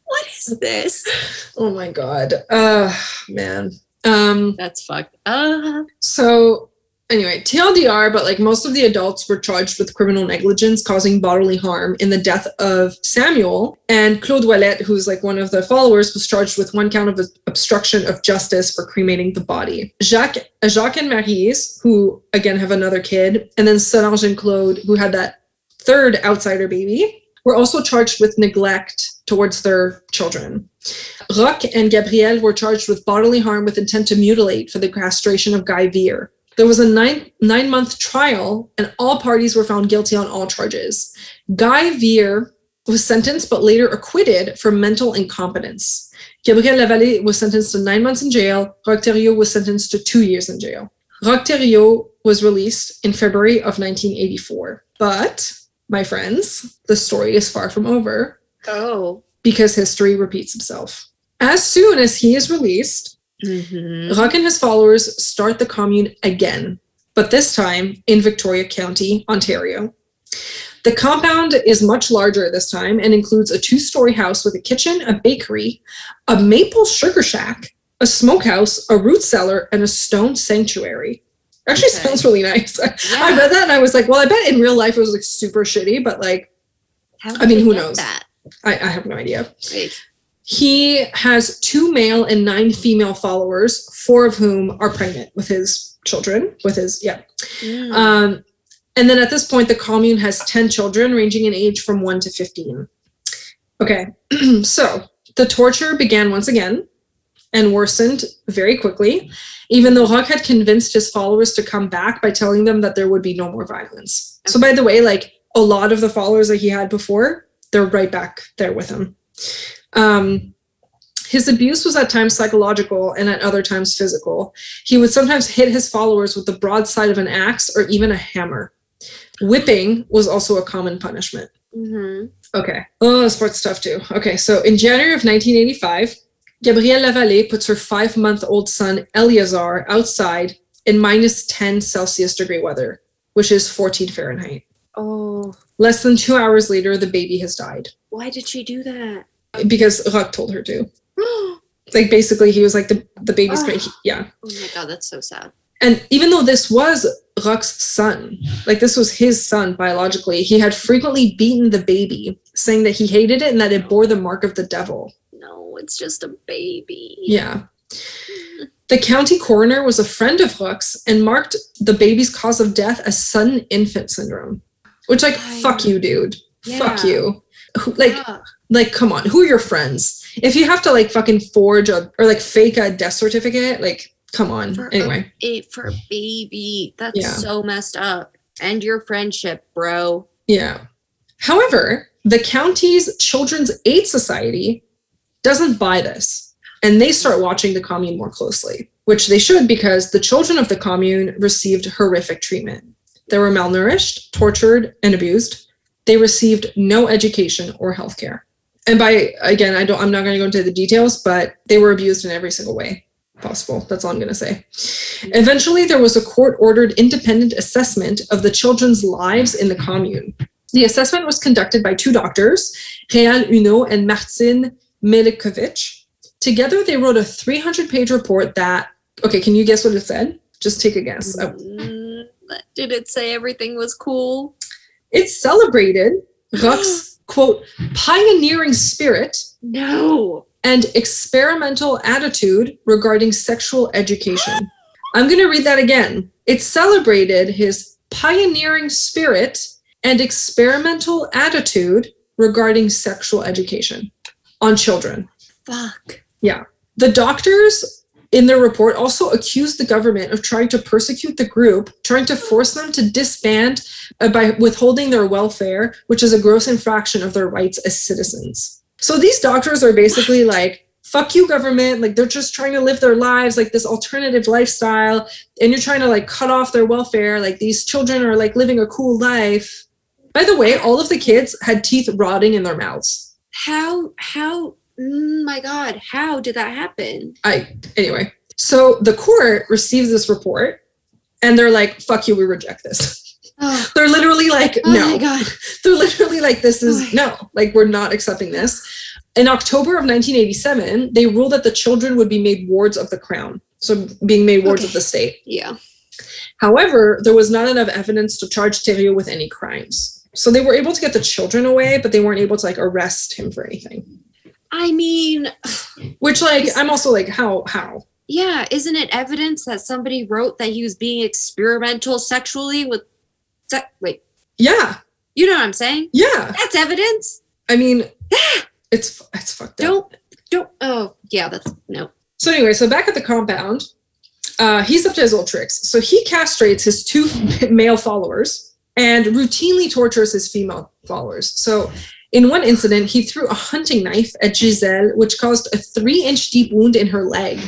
What is this? Oh my god. Uh man. Um That's fucked. Uh, So anyway, TLDR, but like most of the adults were charged with criminal negligence causing bodily harm in the death of Samuel. And Claude Ouellet, who's like one of the followers, was charged with one count of obstruction of justice for cremating the body. Jacques, Jacques and Maryse, who again have another kid, and then Solange and Claude, who had that third outsider baby, were also charged with neglect towards their children. Roch and Gabrielle were charged with bodily harm with intent to mutilate for the castration of Guy Veer. There was a nine nine month trial, and all parties were found guilty on all charges. Guy Veer was sentenced but later acquitted for mental incompetence. Gabrielle Lavallée was sentenced to nine months in jail. Thériault was sentenced to two years in jail. Thériault was released in February of 1984. But, my friends, the story is far from over oh. because history repeats itself. As soon as he is released, Mhm. Roch and his followers start the commune again, but this time in Victoria County, Ontario. The compound is much larger this time and includes a two story house with a kitchen, a bakery, a maple sugar shack, a smokehouse, a root cellar, and a stone sanctuary. Actually, Okay. sounds really nice. I read that and I was like, well, I bet in real life it was like super shitty, but like, I mean, who knows? I, I have no idea. He has two male and nine female followers, four of whom are pregnant with his children, with his, yeah. mm. Um, and then at this point, the commune has 10 children ranging in age from 1 to 15. Okay, so the torture began once again and worsened very quickly, even though Roch had convinced his followers to come back by telling them that there would be no more violence. So, by the way, like a lot of the followers that he had before, they're right back there with him. Um, his abuse was at times psychological and at other times physical. He would sometimes hit his followers with the broadside of an axe or even a hammer. Whipping was also a common punishment. Mhm. Okay. Oh, sports stuff too. Okay, so in January of 1985, Gabrielle Lavallée puts her five month old son Eleazar outside in minus 10 Celsius degree weather, which is 14 Fahrenheit. Oh, Less than two hours later, the baby has died why did she do that? Because Roch told her to. Like basically, he was like the the baby's ah. great. Yeah, Oh my god, that's so sad. and even though this was Roch's son, like this was his son biologically, he had frequently beaten the baby, saying that he hated it and that it bore the mark of the devil. No, it's just a baby. Yeah. The county coroner was a friend of Roch's and marked the baby's cause of death as sudden infant syndrome. Which, like, I- fuck you, dude. Fuck you. Who- Like, Ugh. like, come on. Who are your friends? if you have to like fucking forge a, or like fake a death certificate, like come on. For anyway, it for a baby. That's Yeah. so messed up. end your friendship, bro. yeah. However, the county's Children's Aid Society doesn't buy this, and they start watching the commune more closely, which they should because the children of the commune received horrific treatment. They were malnourished, tortured, and abused. They received no education or health care. And by again, I don't I'm not going to go into the details, but they were abused in every single way possible. That's all I'm going to say. Eventually, there was a court ordered independent assessment of the children's lives in the commune. The assessment was conducted by two doctors, Real Uno and Martin Milikovic. Together, they wrote a 300 page report that, okay, can you guess what it said? Just take a guess. Mm, Did it say everything was cool? It celebrated Roch's, quote, pioneering spirit No. and experimental attitude regarding sexual education. I'm going to read that again. It celebrated his pioneering spirit and experimental attitude regarding sexual education on children. Fuck. Yeah. The doctors in their report also accused the government of trying to persecute the group, trying to force them to disband uh, by withholding their welfare, which is a gross infraction of their rights as citizens. So these doctors are basically like, fuck you, government. Like they're just trying to live their lives, like this alternative lifestyle, and you're trying to like cut off their welfare. Like these children are like living a cool life. By the way, all of the kids had teeth rotting in their mouths. How, how, mm, my God, how did that happen? I anyway. So the court receives this report and they're like, fuck you, we reject this. Oh, They're literally like, oh no. my God. They're literally like, this Oh is no, like we're not accepting this. In October of 1987, they ruled that the children would be made wards of the crown. So being made wards Okay. of the state. Yeah. However, there was not enough evidence to charge Thériault with any crimes. So they were able to get the children away, but they weren't able to like arrest him for anything. I mean, Which like I'm also like, how how? yeah, isn't it evidence that somebody wrote that he was being experimental sexually with se- wait, Yeah, you know what I'm saying? yeah. That's evidence. I mean, it's it's fucked up. Don't don't oh yeah, that's no. So anyway, so back at the compound, uh, he's up to his old tricks. So he castrates his two male followers and routinely tortures his female followers. So in one incident, he threw a hunting knife at Giselle, which caused a three-inch deep wound in her leg.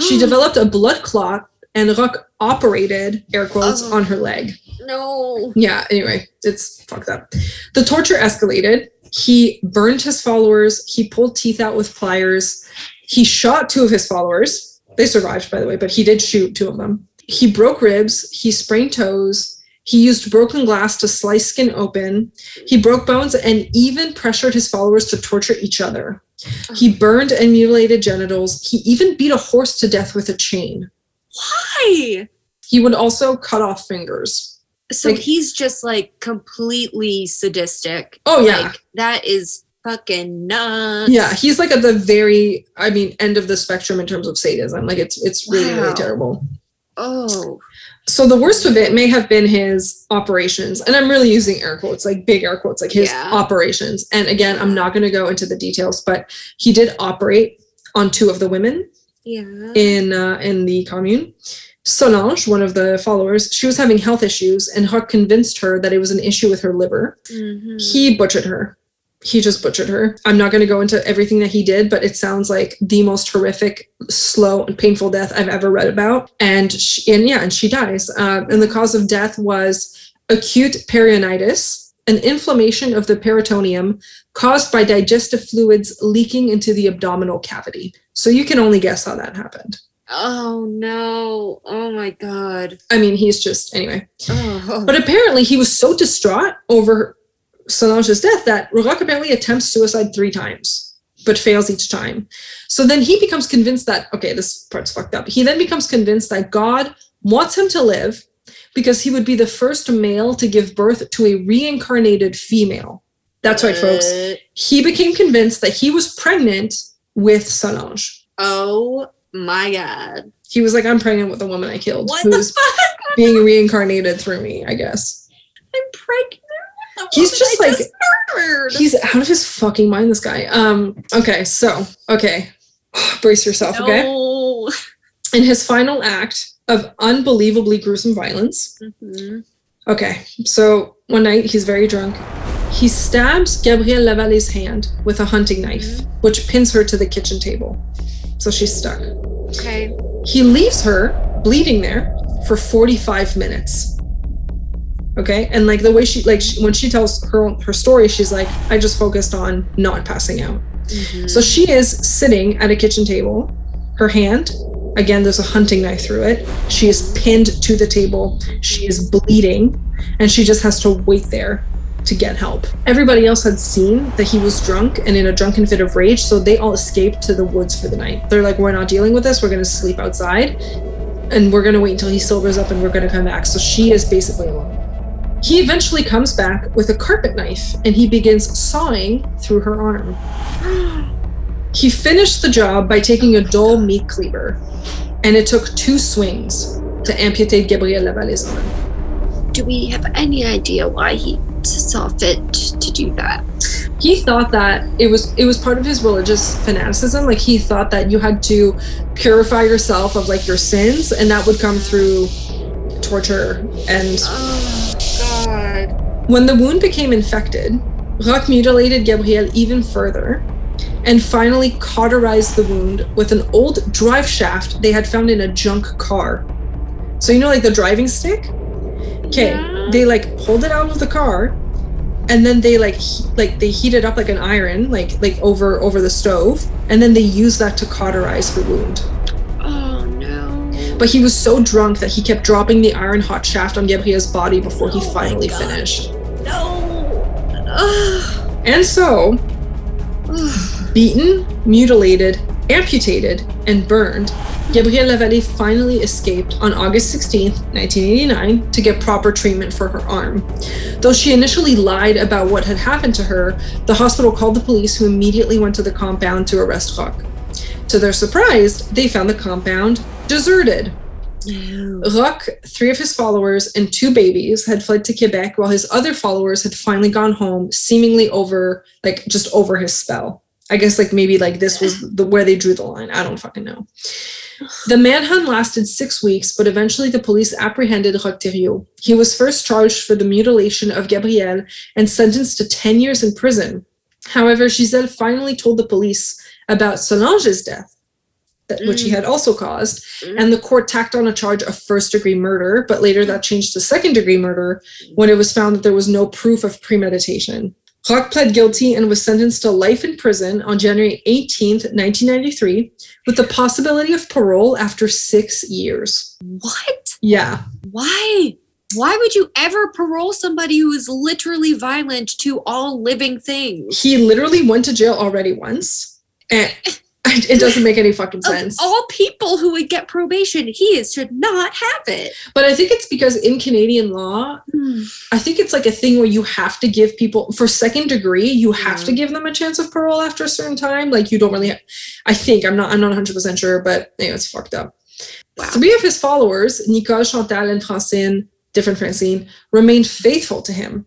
She hmm. developed a blood clot, and Roch operated air quotes Oh. on her leg. No. Yeah, anyway, it's fucked up. The torture escalated. He burned his followers. He pulled teeth out with pliers. He shot two of his followers. They survived, by the way, but he did shoot two of them. He broke ribs. He sprained toes. He used broken glass to slice skin open. He broke bones and even pressured his followers to torture each other. He burned and mutilated genitals. He even beat a horse to death with a chain. Why? He would also cut off fingers. So Like- he's just like completely sadistic. Oh, yeah. Like that is fucking nuts. Yeah, he's like at the very, I mean, end of the spectrum in terms of sadism. Like it's it's really Wow. really terrible. Oh. So the worst of it may have been his operations, and I'm really using air quotes, like big air quotes, like his Yeah. operations. And again, I'm not going to go into the details, but he did operate on two of the women Yeah. in uh, in the commune. Solange, one of the followers, she was having health issues, and Huck convinced her that it was an issue with her liver. Mhm. He butchered her. He just butchered her. I'm not going to go into everything that he did, but it sounds like the most horrific, slow, and painful death I've ever read about. And she, and yeah, and she dies. Uh, and the cause of death was acute peritonitis, an inflammation of the peritoneum caused by digestive fluids leaking into the abdominal cavity. So you can only guess how that happened. Oh no. Oh my god. I mean, he's just anyway. Oh. But apparently, he was so distraught over Solange's death that Rourke apparently attempts suicide three times, but fails each time. So then he becomes convinced that, okay, this part's fucked up. He then becomes convinced that God wants him to live because he would be the first male to give birth to a reincarnated female. That's right, folks. He became convinced that he was pregnant with Solange. Oh my god. He was like, I'm pregnant with the woman I killed, What the who's fuck? being reincarnated through me, I guess. I'm pregnant. He's just I like- murdered. He's out of his fucking mind, this guy. Um, okay, so, okay. Brace yourself, okay? no. In his final act of unbelievably gruesome violence, Mhm. okay, so one night he's very drunk. He stabs Gabrielle Lavallée's hand with a hunting knife, which pins her to the kitchen table. So she's stuck. Okay. He leaves her bleeding there for 45 minutes. Okay? And like the way she like she, when she tells her her story, she's like I just focused on not passing out. Mhm. So she is sitting at a kitchen table. Her hand, again, there's a hunting knife through it. She is pinned to the table. She is bleeding, and she just has to wait there to get help. Everybody else had seen that he was drunk and in a drunken fit of rage, so they all escaped to the woods for the night. They're like, We're not dealing with this. We're going to sleep outside, and we're going to wait until he sobers up and we're going to come back. So she is basically alone. He eventually comes back with a carpet knife and he begins sawing through her arm. He finished the job by taking a dull meat cleaver, and it took two swings to amputate Gabrielle Lavallée's arm. Do we have any idea why he saw fit to do that? He thought that it was it was part of his religious fanaticism. Like he thought that you had to purify yourself of like your sins, and that would come through torture. And Oh. When the wound became infected, Roch mutilated Gabrielle even further and finally cauterized the wound with an old drive shaft they had found in a junk car. So you know like the driving stick? Okay, Yeah. they like pulled it out of the car and then they like he- like they heat it up like an iron like like over over the stove and then they use that to cauterize the wound. Oh. But he was so drunk that he kept dropping the iron hot shaft on Gabrielle's body before he Oh finally God. finished. No. Ugh. And so Ugh. Beaten, mutilated, amputated, and burned, Gabrielle Lavallée finally escaped on August 16, 1989, to get proper treatment for her arm. Though she initially lied about what had happened to her, the hospital called the police, who immediately went to the compound to arrest Roch. To their surprise, they found the compound deserted. No. Roch, three of his followers, and two babies had fled to Quebec while his other followers had finally gone home, seemingly over, like, just over his spell. I guess, like, maybe, like, this was the where they drew the line. I don't fucking know. The manhunt lasted six weeks, but eventually the police apprehended Thériault. He was first charged for the mutilation of Gabrielle and sentenced to 10 years in prison. However, Giselle finally told the police about Solange's death, that, which he Mm. had also caused, Mm. and the court tacked on a charge of first degree murder, but later that changed to second degree murder when it was found that there was no proof of premeditation. Roch pled guilty and was sentenced to life in prison on January 18th, 1993, with the possibility of parole after six years. What? Yeah. Why? Why would you ever parole somebody who is literally violent to all living things? He literally went to jail already once, and it doesn't make any fucking Of sense. all people who would get probation, he is, should not have it. But I think it's because in Canadian law, hmm. I think it's like a thing where you have to give people for second degree, you have to give them a chance of parole after a certain time. Like you don't really have, I think I'm not I'm not 100 percent sure, but anyway, it's fucked up. Wow. Three of his followers, Nicole, Chantal, and Francine, different Francine, remained faithful to him.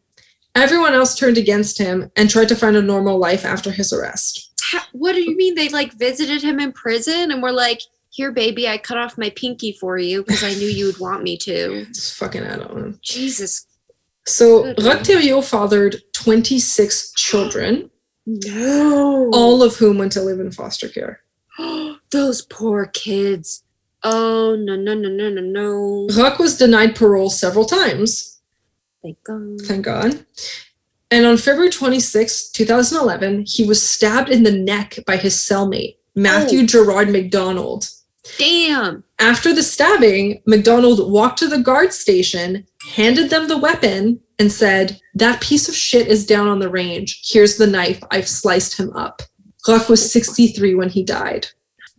Everyone else turned against him and tried to find a normal life after his arrest. How, what do you mean they like visited him in prison and were like, "Here, baby, I cut off my pinky for you because I knew you would want me to." It's fucking don't know. Jesus, So Good Roch Lord. Thériault fathered 26 children, no! all of whom went to live in foster care. those poor kids. Oh no no no no no no! Roch was denied parole several times, Thank God. thank God. And on February 26, 2011, he was stabbed in the neck by his cellmate, Matthew Oh. Gerard McDonald. Damn. After the stabbing, McDonald walked to the guard station, handed them the weapon, and said, That piece of shit is down on the range. Here's the knife. I've sliced him up. Roch was 63 when he died.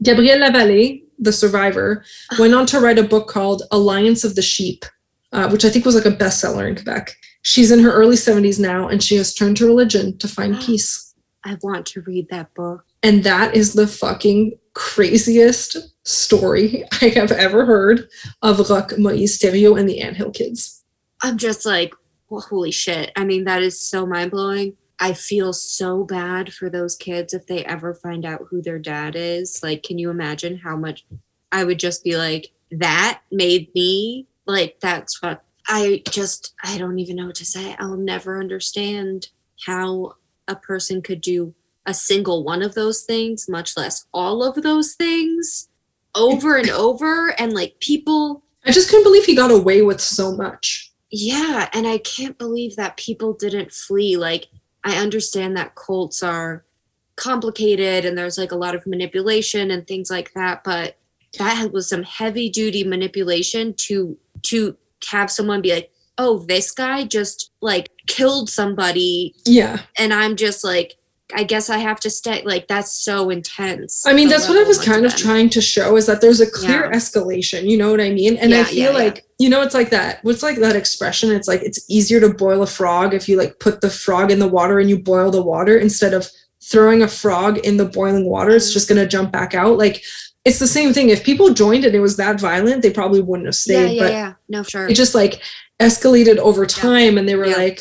Gabrielle Lavallée, the survivor, went on to write a book called Alliance of the Sheep, uh, which I think was like a bestseller in Quebec. She's in her early 70s now, and she has turned to religion to find peace. I want to read that book. And that is the fucking craziest story I have ever heard of Roch Moïse Thériault and the Anthill Kids. I'm just like, well, holy shit. I mean, that is so mind blowing. I feel so bad for those kids if they ever find out who their dad is. Like, can you imagine how much I would just be like, that made me like, that's what I just, I don't even know what to say. I'll never understand how a person could do a single one of those things, much less all of those things over and over. And like, people, I just couldn't believe he got away with so much. yeah. And I can't believe that people didn't flee. Like, I understand that cults are complicated and there's like a lot of manipulation and things like that, but that was some heavy duty manipulation to to have someone be like, "Oh, this guy just like killed somebody Yeah. and I'm just like I guess I have to stay like that's so intense. I mean, that's what I was kind of trying to show is that there's a clear Yeah. escalation. You know what I mean? And I feel yeah, yeah. like, you know, it's like that. What's like that expression? It's like it's easier to boil a frog if you like put the frog in the water and you boil the water instead of throwing a frog in the boiling water. It's mm. just going to jump back out. Like it's the same thing. If people joined and it was that violent, they probably wouldn't have stayed. yeah, but yeah. No, sure. it just like escalated over time and they were Yeah. like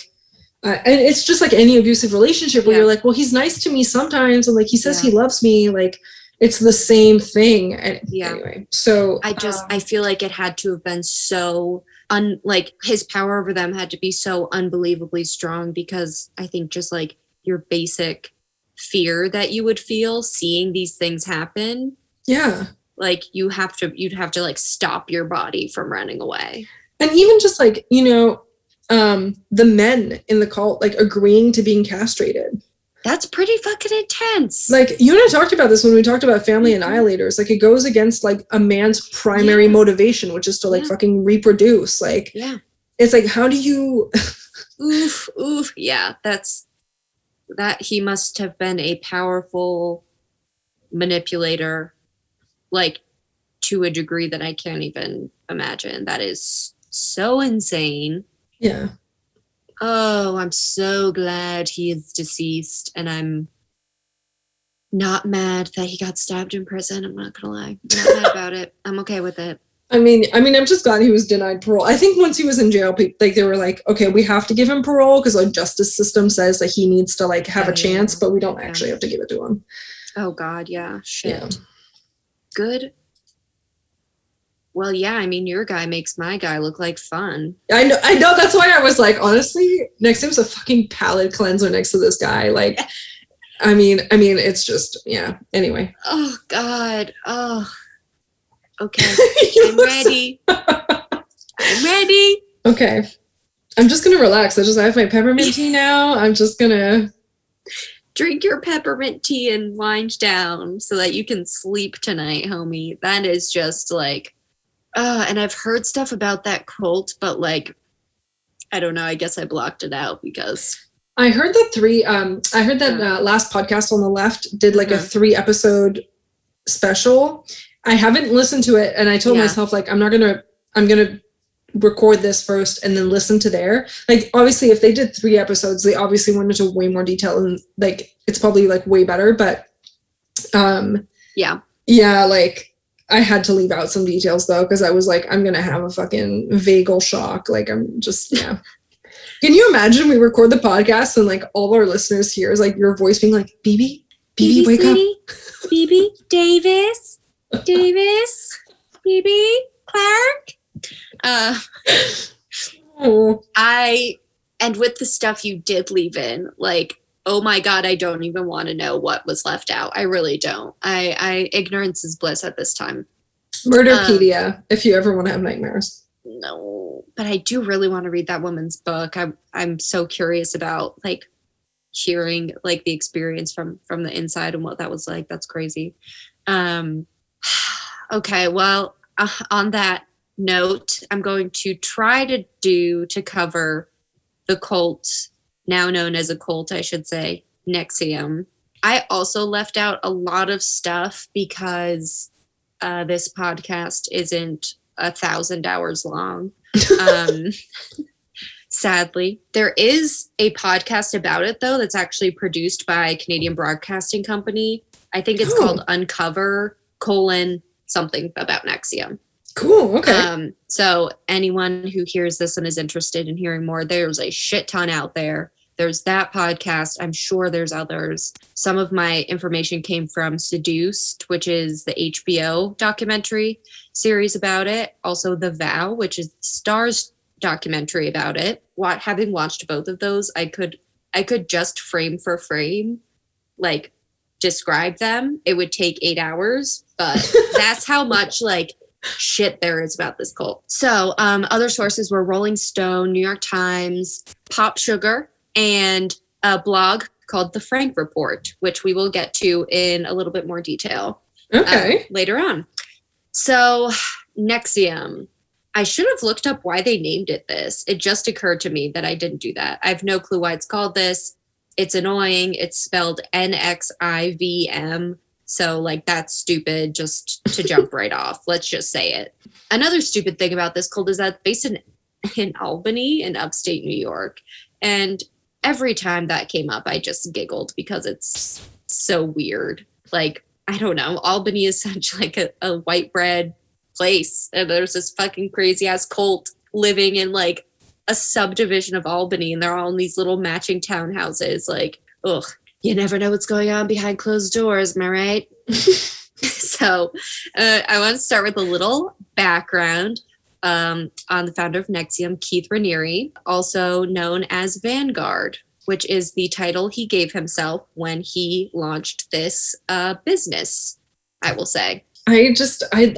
uh, and it's just like any abusive relationship where Yeah. you're like well he's nice to me sometimes and like he says Yeah. he loves me like it's the same thing and Yeah. anyway so I just um, I feel like it had to have been so un like his power over them had to be so unbelievably strong because I think just like your basic fear that you would feel seeing these things happen yeah. Like you have to you'd have to like stop your body from running away. And even just like you know um the men in the cult like agreeing to being castrated. That's pretty fucking intense. Like you and i talked about this when we talked about family Mhm. annihilators. Like it goes against like a man's primary Yeah. motivation which is to like Yeah. fucking reproduce. Like yeah. it's like how do you oof oof. Yeah that's that he must have been a powerful manipulator like to a degree that i can't even imagine. That is so insane. Yeah. Oh i'm so glad he is deceased and i'm not mad that he got stabbed in prison i'm not gonna lie. I'm not mad about it. I'm okay with it. I mean, I mean, I'm just glad he was denied parole. I think once he was in jail, pe- like they were like, okay, we have to give him parole because our justice system says that he needs to like have a chance, yeah, but we don't yeah. actually have to give it to him. oh god yeah. Shit. Yeah. Good well yeah i mean your guy makes my guy look like fun I know, I know. That's why I was like, honestly, next to him's a fucking palate cleanser next to this guy. Like, I mean, I mean, it's just yeah. Anyway, Oh God. Oh. Okay. I'm ready. I'm ready. Okay, I'm just gonna relax. I just I have my peppermint tea now. I'm just gonna. Drink your peppermint tea and wind down so that you can sleep tonight, homie. That is just like uh and I've heard stuff about that cult, but like I don't know. I guess I blocked it out because I heard that three. Um, I heard that uh, last podcast on the left did like a Mhm. three episode special. I haven't listened to it, and I told Yeah. myself like I'm not gonna. I'm gonna record this first and then listen to there. Like obviously, if they did three episodes, they obviously went into way more detail and like it's probably like way better. But um, yeah. yeah, like I had to leave out some details though because I was like, I'm gonna have a fucking vagal shock. Like I'm just yeah. Can you imagine we record the podcast and like all our listeners hear is like your voice being like, Bibi, Bibi, wake up. Bibi Davis. Davis. Bibi Clark. Uh Oh, I and with the stuff you did leave in, like, oh my god, I don't even want to know what was left out. I really don't. I I ignorance is bliss at this time. Murderpedia, if you ever want to have nightmares. No, but I do really want to read that woman's book. I'm I'm so curious about like hearing like the experience from from the inside and what that was like. That's crazy. Um okay, well, uh, on that note, I'm going to try to do to cover the cult, now known as a cult, I should say, NXIVM. I also left out a lot of stuff because uh, this podcast isn't a thousand hours long. Um, sadly, there is a podcast about it though that's actually produced by Canadian Broadcasting Company. I think it's Oh. called Uncover colon something about NXIVM. Cool. Okay. Um, so anyone who hears this and is interested in hearing more, there's a shit ton out there. There's that podcast. I'm sure there's others. Some of my information came from Seduced, which is the HBO documentary series about it. Also, The Vow, which is Starz documentary about it. What having watched both of those, I could I could just frame for frame, like describe them. It would take eight hours, but that's how much like shit there is about this cult. So, um, other sources were Rolling Stone, New York Times, Pop Sugar, and a blog called The Frank Report, which we will get to in a little bit more detail uh, okay. later on. So, NXIVM. I should have looked up why they named it this. It just occurred to me that I didn't do that. I have no clue why it's called this. It's annoying. It's spelled N X I V M. So, like, that's stupid just to jump right off. Let's just say it. Another stupid thing about this cult is that it's based in, in Albany in upstate New York. And every time that came up, I just giggled because it's so weird. Like, I don't know. Albany is such like a, a white bread place. And there's this fucking crazy ass cult living in like a subdivision of Albany and they're all in these little matching townhouses. Like, ugh, you never know what's going on behind closed doors, am I right? so uh, I want to start with a little background um, on the founder of NXIVM, Keith Raniere, also known as Vanguard, which is the title he gave himself when he launched this uh, business, I will say. I just I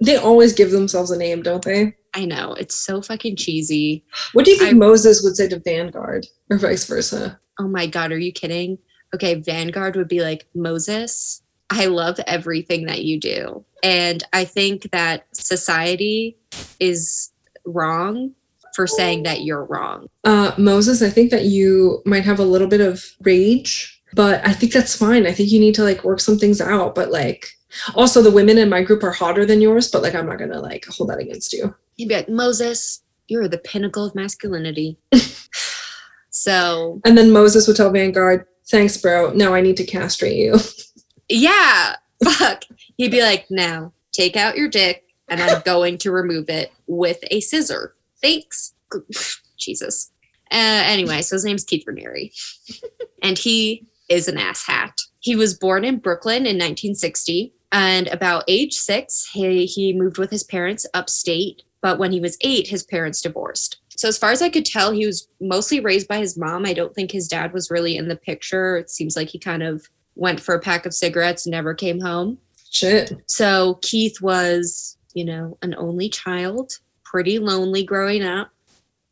they always give themselves a name, don't they? I know it's so fucking cheesy. What do you think I- Moses would say to Vanguard or vice versa? Oh my god, are you kidding? Okay, Vanguard would be like Moses. I love everything that you do, and I think that society is wrong for saying that you're wrong. Uh, Moses, I think that you might have a little bit of rage, but I think that's fine. I think you need to like work some things out, but like also the women in my group are hotter than yours, but like I'm not gonna like hold that against you. He'd be like, Moses, you're the pinnacle of masculinity. so And then Moses would tell Vanguard, thanks, bro. Now I need to castrate you. yeah, fuck. He'd be like, now take out your dick and I'm going to remove it with a scissor. Thanks. Jesus. Uh, anyway, so his name's Keith Raniere, and he is an asshat. He was born in Brooklyn in 1960, and about age six, he, he moved with his parents upstate. But when he was eight, his parents divorced. So, as far as I could tell, he was mostly raised by his mom. I don't think his dad was really in the picture. It seems like he kind of went for a pack of cigarettes, never came home. Shit. So Keith was, you know, an only child, pretty lonely growing up,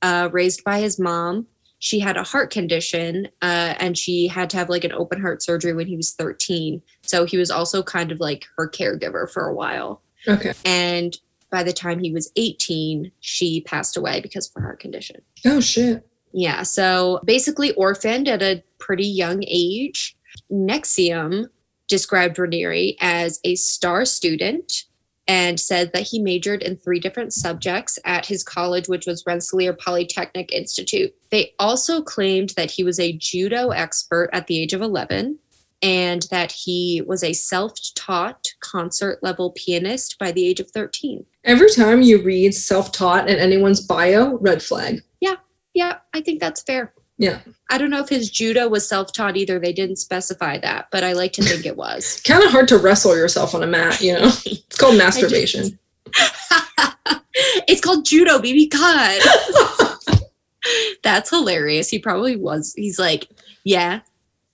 uh, raised by his mom. She had a heart condition uh, and she had to have like an open heart surgery when he was 13. So he was also kind of like her caregiver for a while. Okay. And by the time he was 18, she passed away because of her heart condition. Oh shit. Yeah, so basically orphaned at a pretty young age. NXIVM described Raniere as a star student and said that he majored in three different subjects at his college, which was Rensselaer Polytechnic Institute. They also claimed that he was a judo expert at the age of 11 and that he was a self taught concert level pianist by the age of 13. Every time you read self-taught in anyone's bio, red flag. Yeah, yeah, I think that's fair. Yeah. I don't know if his judo was self taught either. They didn't specify that, but I like to think it was. Kind of hard to wrestle yourself on a mat, you know? It's called masturbation. it's called judo, baby. God. That's hilarious. He probably was. He's like, yeah,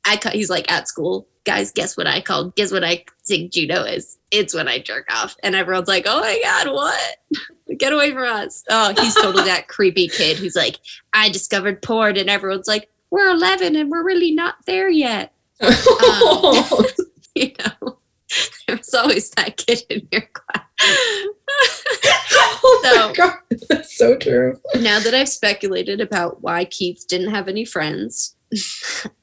I. Ca-, he's like at school, guys. Guess what I called? Guess what I think judo is? It's when I jerk off, and everyone's like, oh my god, what? Get away from us! Oh, he's totally that creepy kid who's like, I discovered porn, and everyone's like, we're 11 and we're really not there yet. Oh, You know, there's always that kid in your class. oh So- my god, that's so true. now that I've speculated about why Keith didn't have any friends,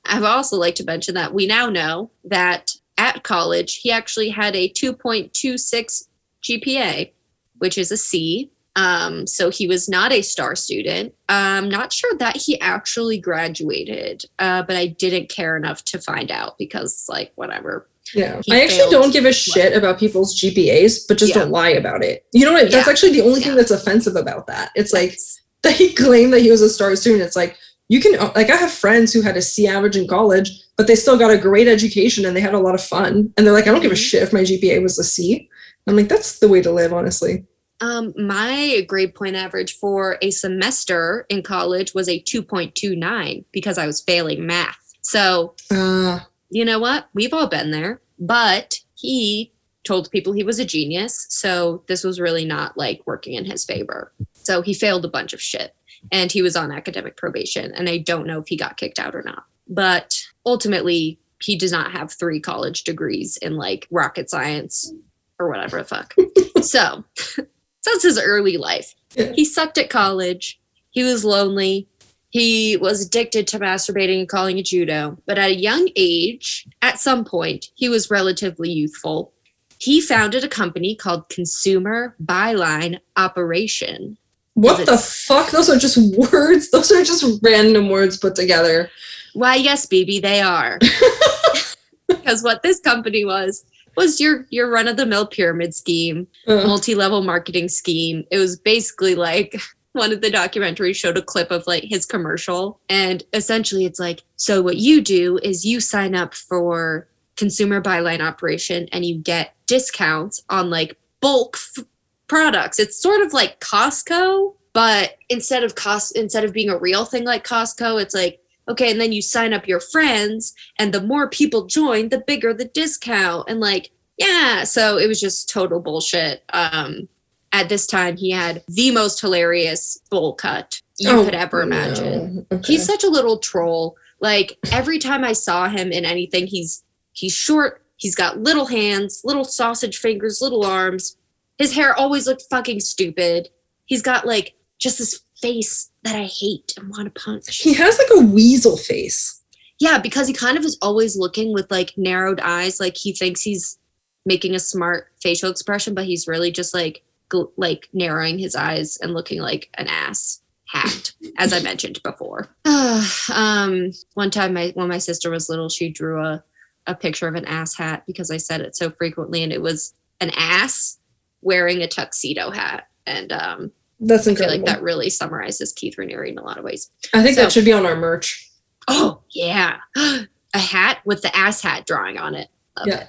I've also like to mention that we now know that at college he actually had a 2.26 GPA, which is a C. Um, so he was not a star student. I'm not sure that he actually graduated, uh, but I didn't care enough to find out because, like, whatever. Yeah. He I actually don't give a shit about people's GPAs, but just Yeah. don't lie about it. You know what? That's Yeah. actually the only thing Yeah. that's offensive about that. It's like that he claimed that he was a star student. It's like you can like I have friends who had a C average in college, but they still got a great education and they had a lot of fun. And they're like, I don't give a Mhm. shit if my GPA was a C. I'm like, that's the way to live, honestly. Um, my grade point average for a semester in college was a 2.29 because I was failing math. So, Uh, you know what? We've all been there. But he told people he was a genius. So, this was really not like working in his favor. So, he failed a bunch of shit and he was on academic probation. And I don't know if he got kicked out or not. But ultimately, he does not have three college degrees in like rocket science or whatever the fuck. so, so that's his early life. He sucked at college. He was lonely. He was addicted to masturbating and calling it judo. But at a young age, at some point, he was relatively youthful. He founded a company called Consumer Buyline Operation. What the fuck? Those are just words. Those are just random words put together. Why, yes, baby, they are. because what this company was was your your run of the mill pyramid scheme. Uh, multi-level marketing scheme. It was basically like one of the documentaries showed a clip of like his commercial and essentially it's like so what you do is you sign up for consumer buyline operation and you get discounts on like bulk f- products. It's sort of like Costco, but instead of cost instead of being a real thing like Costco, it's like okay, and then you sign up your friends and the more people join, the bigger the discount and like yeah so it was just total bullshit um at this time he had the most hilarious bowl cut you oh, could ever imagine no. Okay. he's such a little troll like every time i saw him in anything he's he's short he's got little hands little sausage fingers little arms his hair always looked fucking stupid he's got like just this face that i hate and want to punch he has like a weasel face. yeah, because he kind of is always looking with like narrowed eyes, like he thinks he's making a smart facial expression, but he's really just like gl- like narrowing his eyes and looking like an ass hat, as I mentioned before. um, one time, my when my sister was little, she drew a a picture of an ass hat because I said it so frequently, and it was an ass wearing a tuxedo hat, and um, That's I feel incredible. like that really summarizes Keith Raniere in a lot of ways. I think So- that should be on our merch. Oh yeah, a hat with the ass hat drawing on it. Love Yeah. it.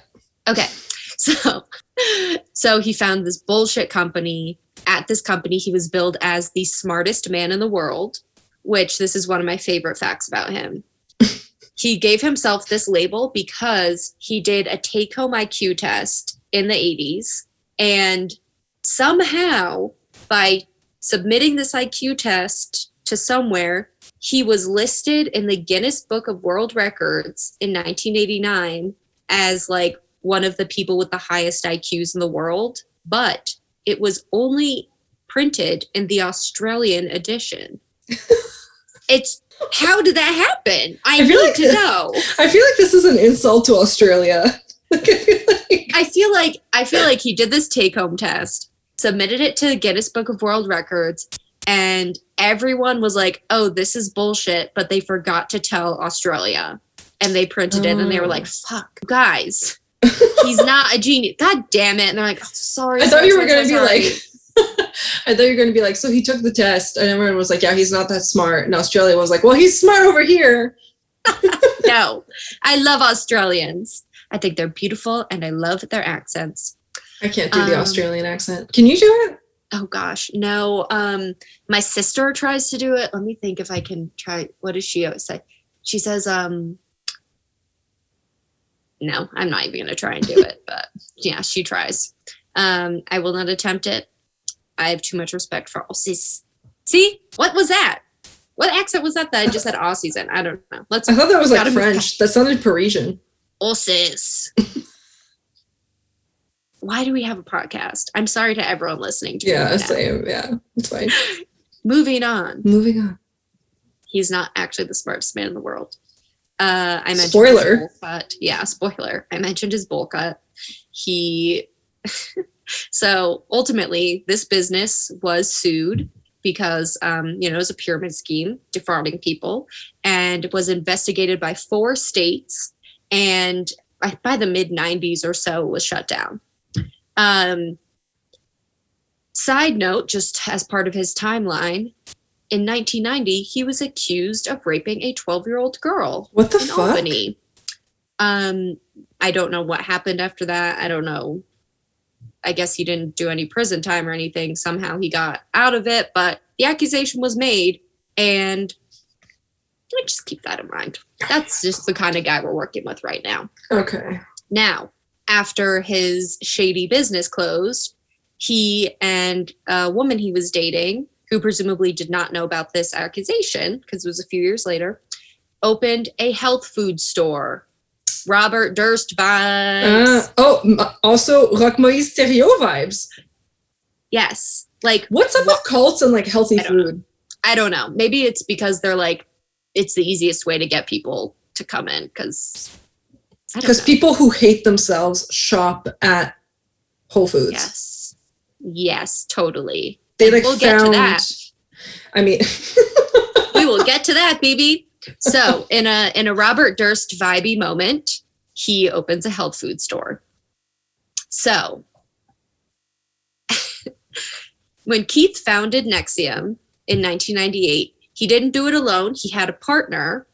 Okay, so so he found this bullshit company. At this company, he was billed as the smartest man in the world, which this is one of my favorite facts about him. he gave himself this label because he did a take-home IQ test in the 80s, and somehow by submitting this IQ test to somewhere, he was listed in the Guinness Book of World Records in 1989 as like one of the people with the highest IQs in the world, but it was only printed in the Australian edition. it's how did that happen? I, I feel need like- to know. I feel like this is an insult to Australia. I feel like I feel like I feel like he did this take home test, submitted it to the Guinness Book of World Records, and everyone was like, "Oh, this is bullshit," but they forgot to tell Australia, and they printed it, and they were like, Oh. "Fuck, guys, he's not a genius." God damn it! And they're like, oh, "Sorry." I thought you were gonna be sorry, like, I thought you were gonna be like, so he took the test, and everyone was like, yeah, he's not that smart. And Australia was like, well, he's smart over here. no, I love Australians. I think they're beautiful, and I love their accents. I can't do the Um, Australian accent. Can you do it? Oh gosh, no. Um, my sister tries to do it. Let me think if I can try. What does she always say? She says, um, no, I'm not even gonna try and do it, but yeah, she tries. Um, I will not attempt it. I have too much respect for Aussies. See, what was that? What accent was that that I just said Aussies in? I don't know. Let's I thought that was like French. That sounded Parisian. Aussies. Why do we have a podcast? I'm sorry to everyone listening to Yeah, same. Yeah, it's fine. Moving on. Moving on. he's not actually the smartest man in the world. Uh, I mentioned Spoiler. but. Yeah, spoiler. I mentioned his bowl cut. He. so ultimately, this business was sued because um, you know it was a pyramid scheme defrauding people, and was investigated by four states. And by, the mid 90s or so was shut down. Um, side note, just as part of his timeline, in 1990, he was accused of raping a 12 year old girl What the in fuck? Albany. Um, I don't know what happened after that. I don't know. I guess he didn't do any prison time or anything. Somehow he got out of it, but the accusation was made, and just keep that in mind. That's just the kind of guy we're working with right now. Okay. Now, after his shady business closed, he and a woman he was dating, who presumably did not know about this accusation because it was a few years later, opened a health food store. Robert Durst vibes. Uh, oh, m- also Roch Moïse Thériault vibes. yes. Like, What's up with cults and like healthy I don't know. food? I don't know. Maybe it's because they're like, it's the easiest way to get people to come in because. Because people who hate themselves shop at Whole Foods. Yes. Yes, totally. They like We'll get to found. that. I mean, we will get to that, baby. So in a in a Robert Durst vibey moment, he opens a health food store. So when Keith founded NXIVM in 1998, he didn't do it alone. He had a partner,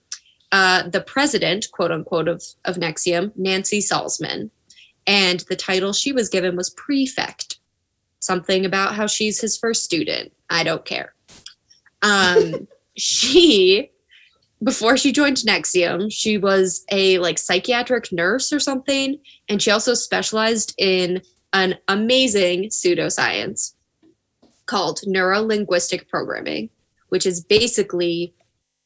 uh, the president, quote unquote, of, of NXIVM, Nancy Salzman. And the title she was given was prefect. Something about how she's his first student. I don't care. Um, she before she joined NXIVM, she was a like psychiatric nurse or something, and she also specialized in an amazing pseudoscience called neurolinguistic programming, which is basically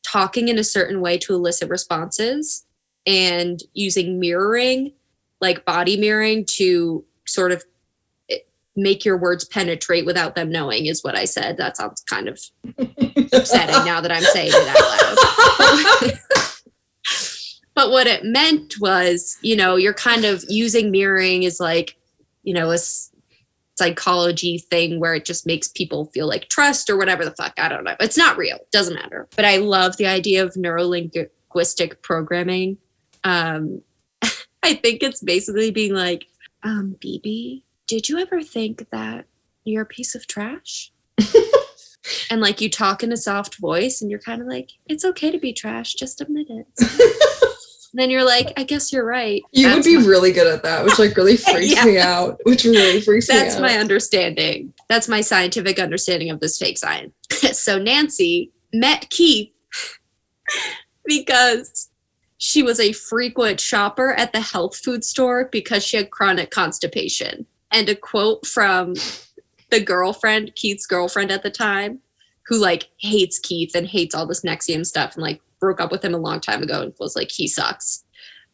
talking in a certain way to elicit responses and using mirroring, like body mirroring, to sort of eh, make your words penetrate without them knowing, is what I said. That sounds kind of upsetting now that I'm saying it out loud. but what it meant was, you know, you're kind of using mirroring as like, you know, a psychology thing where it just makes people feel like trust or whatever the fuck. I don't know. It's not real. It Doesn't matter. But I love the idea of neurolinguistic programming. Um, I think it's basically being like, um, Bibi, did you ever think that you're a piece of trash? and like you talk in a soft voice and you're kind of like it's okay to be trash just admit it then you're like i guess you're right you would be my- really good at that, which like really freaks Yeah. me out. Which really freaks that's me out. That's my understanding that's my scientific understanding of this fake science so nancy met keith because she was a frequent shopper at the health food store because she had chronic constipation and a quote from the girlfriend keith's girlfriend at the time who like hates keith and hates all this NXIVM stuff and like broke up with him a long time ago and was like he sucks.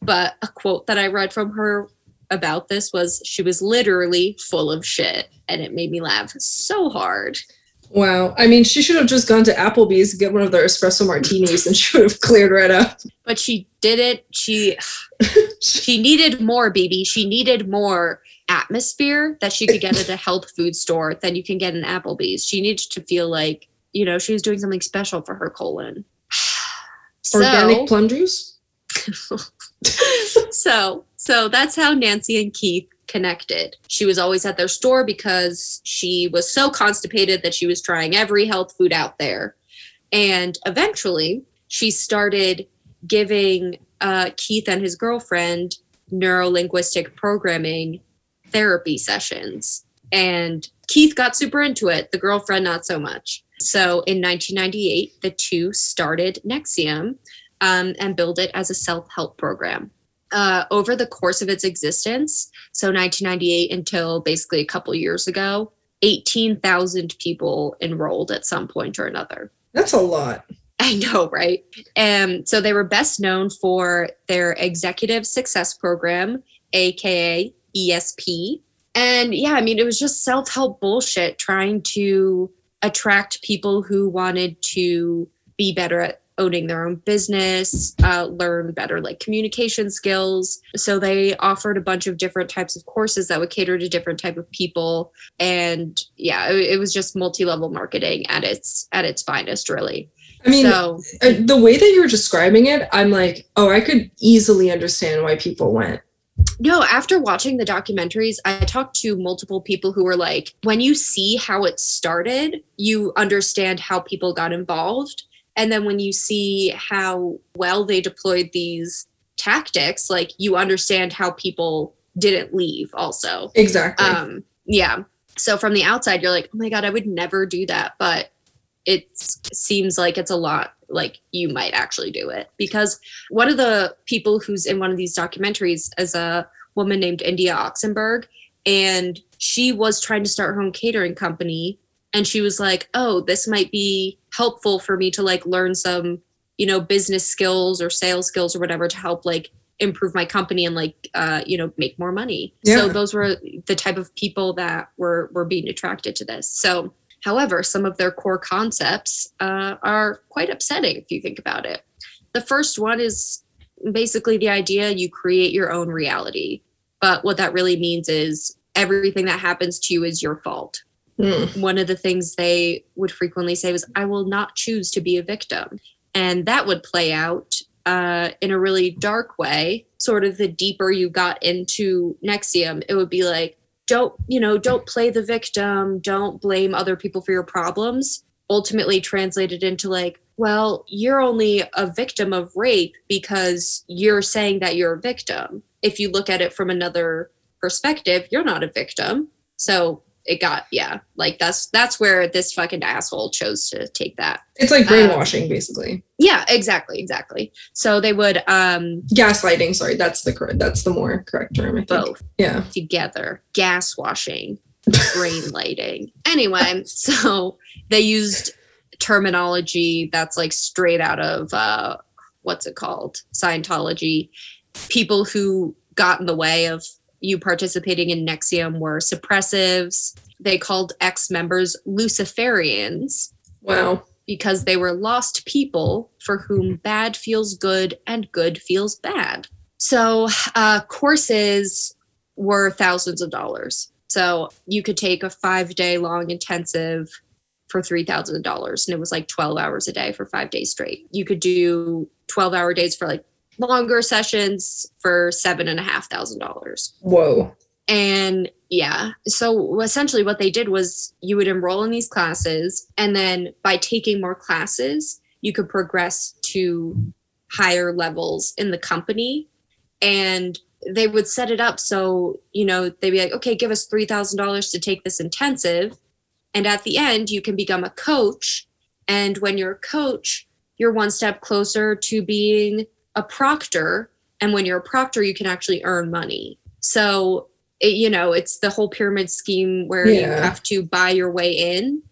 But a quote that i read from her about this was she was literally full of shit and it made me laugh so hard. Wow. I mean, she should have just gone to Applebee's and get one of their espresso martinis and she would have cleared right up. but she did it. She she needed more baby. She needed more atmosphere that she could get at a health food store than you can get in applebee's. She needed to feel like you know she was doing something special for her colon so, Organic plum juice? so so that's how Nancy and Keith connected. She was always at their store because she was so constipated that she was trying every health food out there. And eventually she started giving uh, Keith and his girlfriend neurolinguistic programming therapy sessions. And Keith got super into it, the girlfriend, not so much. So in 1998, the two started NXIVM um, and built it as a self help program. Uh, over the course of its existence, so 1998 until basically a couple years ago, 18,000 people enrolled at some point or another. That's a lot. I know, right? Um, so they were best known for their Executive Success Program, aka ESP. And yeah, I mean, it was just self help bullshit trying to attract people who wanted to be better at owning their own business, uh, learn better like communication skills. So they offered a bunch of different types of courses that would cater to different type of people. And yeah, it, it was just multi level marketing at its at its finest, really. I mean, so uh, the way that you're describing it, I'm like, oh, I could easily understand why people went. No, after watching the documentaries, I talked to multiple people who were like, when you see how it started, you understand how people got involved. And then when you see how well they deployed these tactics, like you understand how people didn't leave also. Exactly. Um, yeah. So from the outside, you're like, oh my God, I would never do that. But it seems like it's a lot like you might actually do it. Because one of the people who's in one of these documentaries is a woman named India Oxenberg and she was trying to start her own catering company and she was like oh this might be helpful for me to like learn some you know business skills or sales skills or whatever to help like improve my company and like uh you know make more money. Yeah. so those were the type of people that were were being attracted to this. So however some of their core concepts uh, are quite upsetting if you think about it the first one is basically the idea you create your own reality but what that really means is everything that happens to you is your fault Hmm. one of the things they would frequently say was, I will not choose to be a victim. And that would play out uh, in a really dark way. Sort of the deeper you got into NXIVM, it would be like, don't, you know, don't play the victim, don't blame other people for your problems. Ultimately translated into like, well, you're only a victim of rape because you're saying that you're a victim. If you look at it from another perspective, you're not a victim. So it got yeah like that's that's where this fucking asshole chose to take that It's like brainwashing, basically. yeah exactly exactly so they would um Gaslighting. Sorry, that's the correct. That's the more correct term. I think. both Yeah. together gas washing brain lighting anyway so they used terminology that's like straight out of uh what's it called scientology people who got in the way of you participating in NXIVM were suppressives they called ex-members luciferians Wow. because they were lost people for whom bad feels good and good feels bad. So, uh, courses were thousands of dollars. So, you could take a five day long intensive for $3,000, and it was like 12 hours a day for five days straight. You could do 12 hour days for like longer sessions for $7,500. Whoa. And yeah, so essentially what they did was you would enroll in these classes, and then by taking more classes, you could progress to higher levels in the company. And they would set it up so, you know, they'd be like, okay, give us $3,000 to take this intensive. And at the end, you can become a coach. And when you're a coach, you're one step closer to being a proctor. And when you're a proctor, you can actually earn money. So, it, you know, it's the whole pyramid scheme where you have to buy your way in,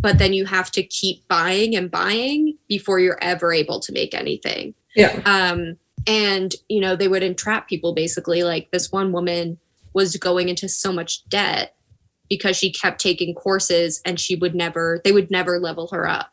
but then you have to keep buying and buying before you're ever able to make anything. Yeah. Um, and, you know, they would entrap people basically. Like this one woman was going into so much debt because she kept taking courses and she would never, they would never level her up.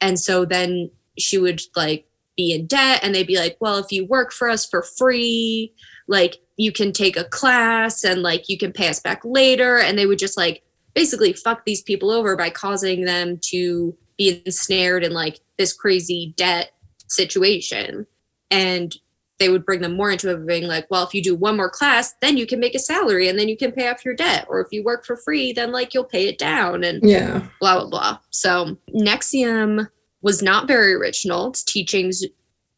And so then she would like be in debt and they'd be like, well, if you work for us for free, like you can take a class and like you can pay us back later. And they would just like basically fuck these people over by causing them to be ensnared in like this crazy debt situation. And they would bring them more into it, being like, well, if you do one more class, then you can make a salary and then you can pay off your debt. Or if you work for free, then like you'll pay it down and Yeah. blah, blah, blah. So NXIVM was not very original. Its teachings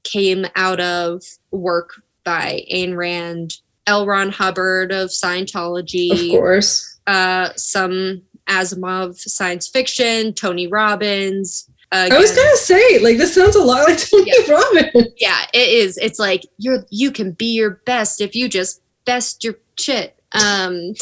came out of work by Ayn Rand, L. Ron Hubbard of Scientology. Of course. uh, some Asimov science fiction, Tony Robbins. Uh, I was gonna say, like, this sounds a lot like Tony Yeah. Robbins. yeah, it is. It's like you're you can be your best if you just best your shit. Um,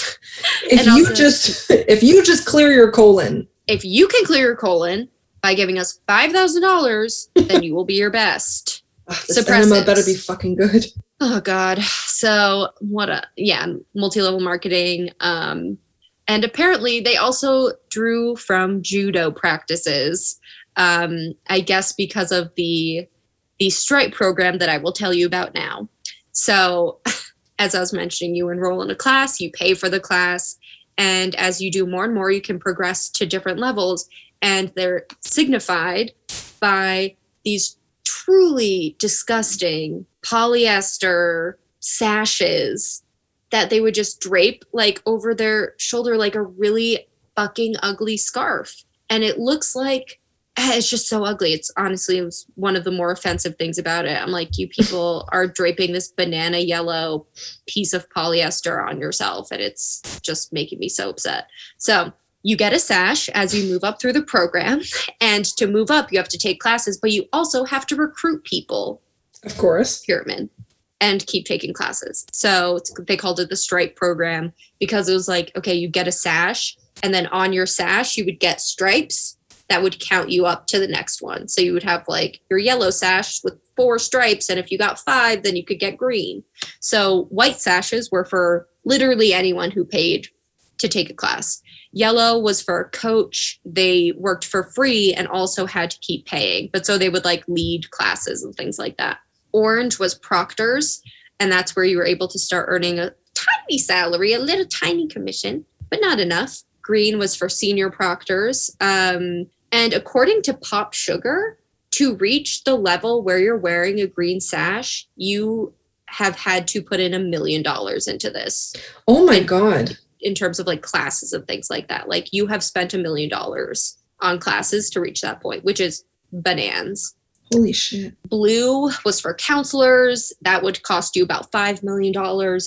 If you also- just, if you just clear your colon, if you can clear your colon by giving us five thousand dollars, then you will be your best. ugh, this enema Suppressants. better be fucking good. Oh God. So what a yeah, multi-level marketing. Um and apparently they also drew from judo practices. Um, I guess because of the the stripe program that I will tell you about now. So as I was mentioning, you enroll in a class, you pay for the class, and as you do more and more, you can progress to different levels. And they're signified by these truly disgusting polyester sashes that they would just drape like over their shoulder like a really fucking ugly scarf. And it looks like eh, it's just so ugly. It's honestly it was one of the more offensive things about it. I'm like, you people are draping this banana yellow piece of polyester on yourself, and it's just making me so upset. So you get a sash as you move up through the program. And to move up, you have to take classes, but you also have to recruit people. Of course. Pyramid and keep taking classes. So they called it the stripe program because it was like, okay, you get a sash, and then on your sash, you would get stripes that would count you up to the next one. So you would have like your yellow sash with four stripes, and if you got five, then you could get green. So white sashes were for literally anyone who paid to take a class. Yellow was for coach. They worked for free and also had to keep paying. But so they would like lead classes and things like that. Orange was proctors, and that's where you were able to start earning a tiny salary, a little tiny commission, but not enough. Green was for senior proctors. Um, and according to Pop Sugar, to reach the level where you're wearing a green sash, you have had to put in a million dollars into this. Oh my God. In terms of like classes and things like that. Like you have spent a million dollars on classes to reach that point, which is bananas. Holy shit. Blue was for counselors. That would cost you about $5 million.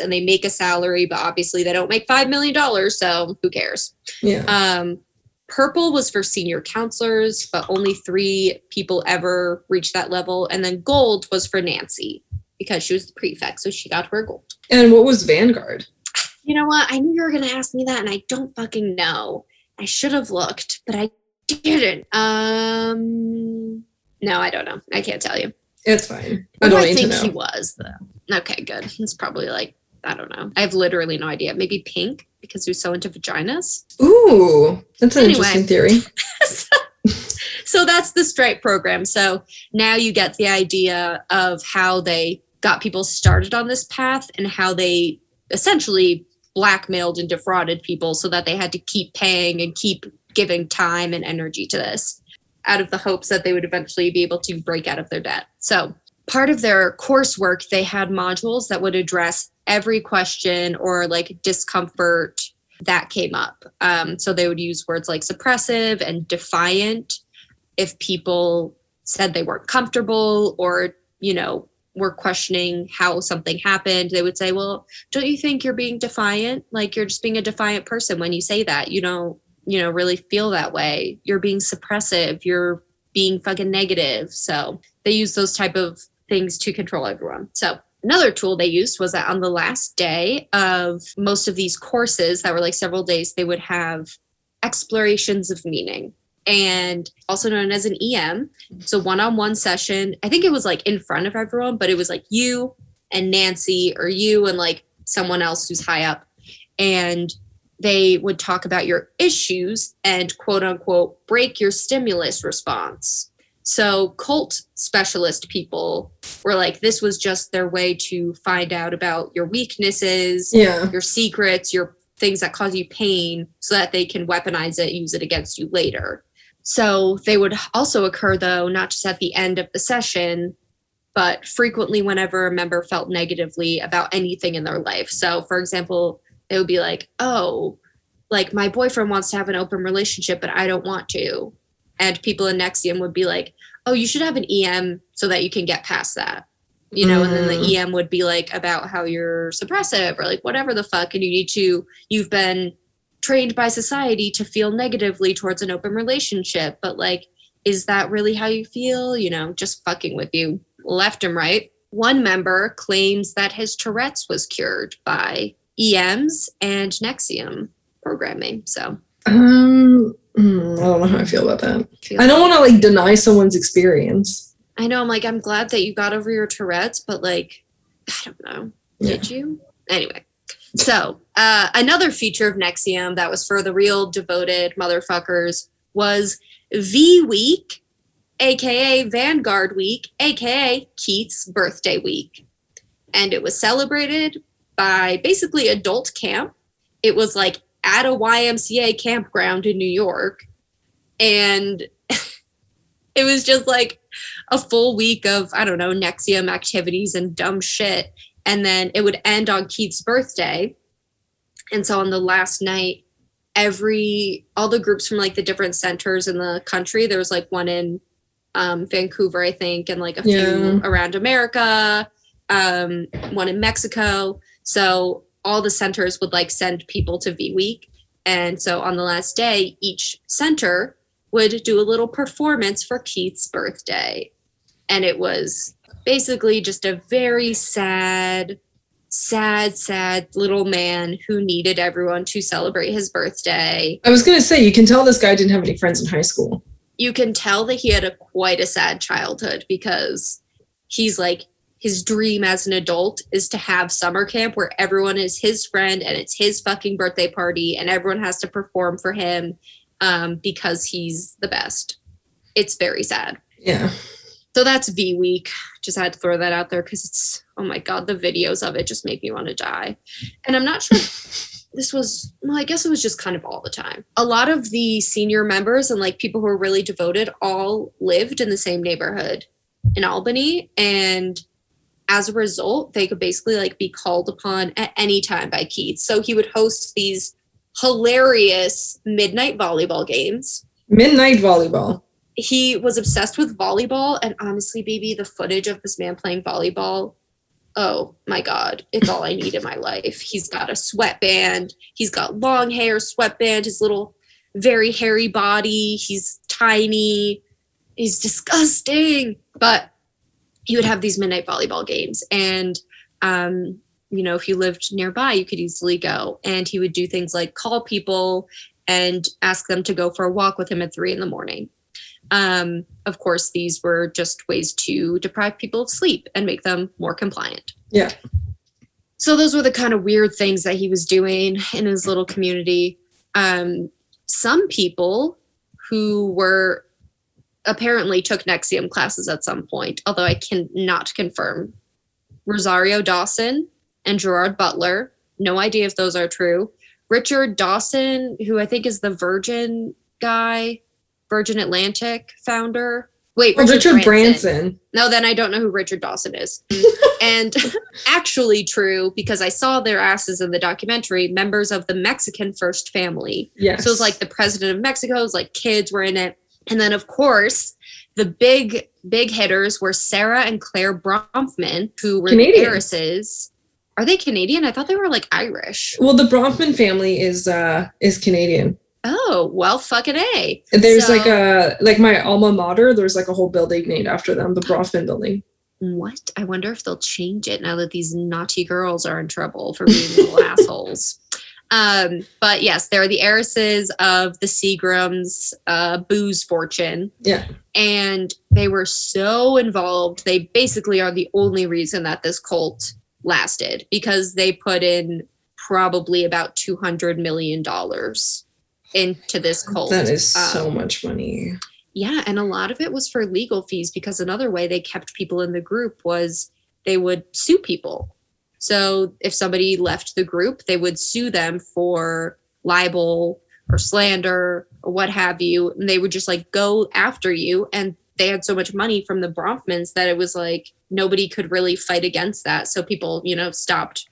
And they make a salary, but obviously they don't make $5 million. So who cares? Yeah. Um, purple was for senior counselors, but only three people ever reached that level. And then gold was for Nancy because she was the prefect. So she got her gold. And what was Vanguard? You know what? I knew you were going to ask me that, and I don't fucking know. I should have looked, but I didn't. Um, no, I don't know. I can't tell you. It's fine. I do don't I think he was though? Okay, good. It's probably like I don't know. I have literally no idea. Maybe pink because he's so into vaginas. Ooh, that's an Anyway. interesting theory. so that's the stripe program. So now you get the idea of how they got people started on this path and how they essentially blackmailed and defrauded people so that they had to keep paying and keep giving time and energy to this out of the hopes that they would eventually be able to break out of their debt. So part of their coursework, they had modules that would address every question or like discomfort that came up. Um, so they would use words like suppressive and defiant if people said they weren't comfortable or, you know, were questioning how something happened. They would say, well, don't you think you're being defiant? Like you're just being a defiant person when you say that. You don't, you know, really feel that way. You're being suppressive. You're being fucking negative. So they use those type of things to control everyone. So another tool they used was that on the last day of most of these courses that were like several days, they would have explorations of meaning and also known as an EM. So one-on-one session. I think it was like in front of everyone, but it was like you and Nancy or you and like someone else who's high up. And they would talk about your issues and quote unquote break your stimulus response. So cult specialist people were like, this was just their way to find out about your weaknesses, Yeah. your secrets, your things that cause you pain, so that they can weaponize it, use it against you later. So they would also occur, though, not just at the end of the session, but frequently whenever a member felt negatively about anything in their life. So, for example, it would be like, oh, like my boyfriend wants to have an open relationship, but I don't want to. And people in NXIVM would be like, oh, you should have an EM so that you can get past that. You know, and then the mm. EM would be like about how you're suppressive or like whatever the fuck. And you need to, you've been trained by society to feel negatively towards an open relationship. But like, is that really how you feel? You know, just fucking with you left and right. One member claims that his Tourette's was cured by EMs and NXIVM programming. So Um, mm, I don't know how I feel about that. I don't want to like deny someone's experience. I know. I'm like, I'm glad that you got over your Tourette's, but like, I don't know. Yeah. Did you? Anyway, so uh, another feature of NXIVM that was for the real devoted motherfuckers was V Week, aka Vanguard Week, aka Keith's birthday week. And it was celebrated by basically adult camp. It was like at a YMCA campground in New York. And it was just like a full week of, I don't know, NXIVM activities and dumb shit. And then it would end on Keith's birthday. And so on the last night, every all the groups from like the different centers in the country, there was like one in um, Vancouver, I think, and like a few around America, um, one in Mexico. So all the centers would like send people to V Week. And so on the last day, each center would do a little performance for Keith's birthday. And it was basically just a very sad, sad, sad little man who needed everyone to celebrate his birthday. I was gonna say you can tell this guy didn't have any friends in high school. You can tell that he had a quite a sad childhood because he's like his dream as an adult is to have summer camp where everyone is his friend and it's his fucking birthday party and everyone has to perform for him um, because he's the best. It's very sad. Yeah. So that's V Week. Just had to throw that out there because it's oh my god, the videos of it just make me want to die. And I'm not sure this was well, I guess it was just kind of all the time. A lot of the senior members and like people who were really devoted all lived in the same neighborhood in Albany and as a result, they could basically like be called upon at any time by Keith. So he would host these hilarious midnight volleyball games Midnight volleyball. He was obsessed with volleyball and honestly baby the footage of this man playing volleyball oh my god it's all i need in my life. He's got a sweatband he's got long hair sweatband his little very hairy body he's tiny he's disgusting. But he would have these midnight volleyball games and um you know if you lived nearby you could easily go. And he would do things like call people and ask them to go for a walk with him at three in the morning um, of course, these were just ways to deprive people of sleep and make them more compliant. Yeah. So those were the kind of weird things that he was doing in his little community. Um, some people who were apparently took NXIVM classes at some point, although I cannot confirm. Rosario Dawson and Gerard Butler. No idea if those are true. Richard Dawson, who I think is the Virgin guy, Virgin Atlantic founder. Wait, Oh, Richard Branson. No, then I don't know who Richard Dawson is. and actually true because I saw their asses in the documentary, members of the Mexican First Family. Yes. So it was like the president of Mexico's like kids were in it. And then of course, the big big hitters were Sarah and Claire Bronfman, who were Canadian. the heiresses. Are they Canadian? I thought they were like Irish. well, the Bronfman family is uh is Canadian. Oh, well fucking A. There's So- like a like my alma mater. There's like a whole building named after them, the Bronfman building. What? I wonder if they'll change it now that these naughty girls are in trouble for being little assholes. Um, but yes, they're the heiresses of the Seagrams' uh, booze fortune. Yeah. And they were so involved. They basically are the only reason that this cult lasted because they put in probably about $200 million into this cult. That is so Um, much money. yeah, and a lot of it was for legal fees because another way they kept people in the group was they would sue people. So if somebody left the group, they would sue them for libel or slander or what have you. And they would just like go after you. And they had so much money from the Bronfmans that it was like nobody could really fight against that. So people, you know, stopped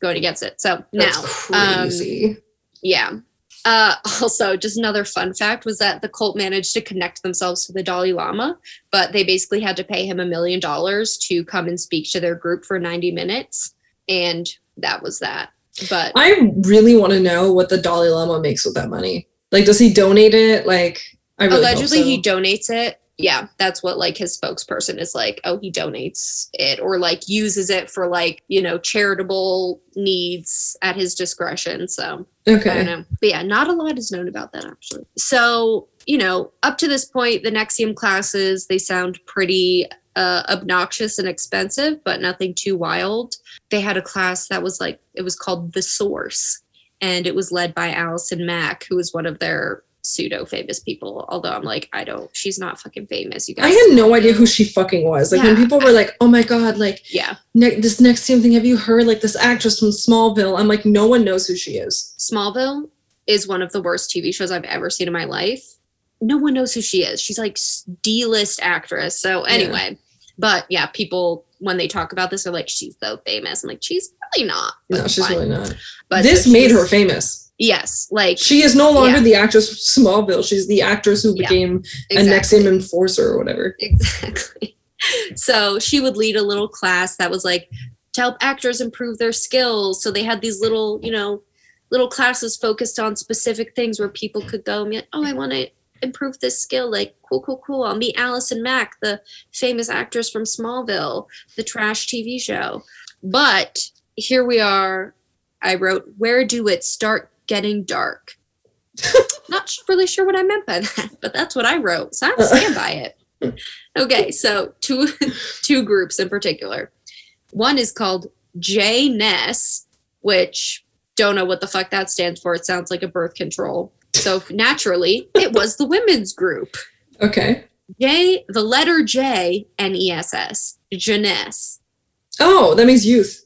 going against it. So That's now, um, crazy. yeah. Uh, also, just another fun fact was that the cult managed to connect themselves to the Dalai Lama, but they basically had to pay him a million dollars to come and speak to their group for 90 minutes. And that was that. But I really want to know what the Dalai Lama makes with that money. Like, does he donate it? Like, I really allegedly so. he donates it. Yeah, that's what like his spokesperson is like. Oh, he donates it or like uses it for like, you know, charitable needs at his discretion. So I don't Okay. know. But yeah, not a lot is known about that actually. So, you know, up to this point, the NXIVM classes, they sound pretty uh, obnoxious and expensive, but nothing too wild. They had a class that was like, it was called The Source, and it was led by Allison Mack, who was one of their pseudo famous people. Although I'm like, I don't, she's not fucking famous. You guys. I had no idea who she fucking was. Like when people were like, "Oh my god, like Yeah. ne- this next thing, have you heard? Like this actress from Smallville." I'm like, no one knows who she is. Smallville is one of the worst TV shows I've ever seen in my life. No one knows who she is. She's like D list actress. So anyway, but yeah, people when they talk about this, they're like, she's so famous. I'm like, she's really not. No, she's fine. really not. But this so made her famous. Yes, like She is no longer Yeah. the actress Smallville. She's the actress who Yeah, became a exactly. NXIVM enforcer or whatever. Exactly. So she would lead a little class that was like to help actors improve their skills. So they had these little, you know, little classes focused on specific things where people could go and be like, oh, I want to improve this skill. Like, cool, cool, cool. I'll meet Allison Mack, the famous actress from Smallville, the trash TV show. But here we are. I wrote, Where do it start getting dark? Not really sure what I meant by that, but that's what I wrote. So I stand by it. Okay, so two two groups in particular. One is called J Ness, which don't know what the fuck that stands for. It sounds like a birth control. So naturally, it was the women's group. Okay. J, the letter J, N E S S, Jeunesse. Oh, that means youth.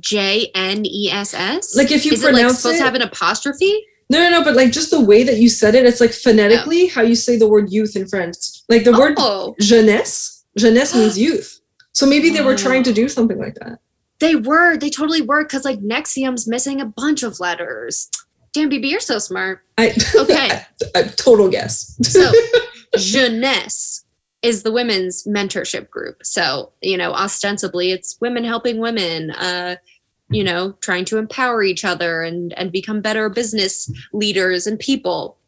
J N E S S. Like if you is it like supposed it, to have an apostrophe? no, no, no, but like just the way that you said it, it's like phonetically oh. how you say the word youth in French. Like the word Oh, jeunesse, jeunesse means youth. So maybe they were trying to Oh. do something like that. they were. They totally were. Because like NXIVM's missing a bunch of letters. Damn, Bibi, you're so smart. I Okay. a total guess. So, Jeunesse is the women's mentorship group. So, you know, ostensibly it's women helping women, uh, you know, trying to empower each other and, and become better business leaders and people.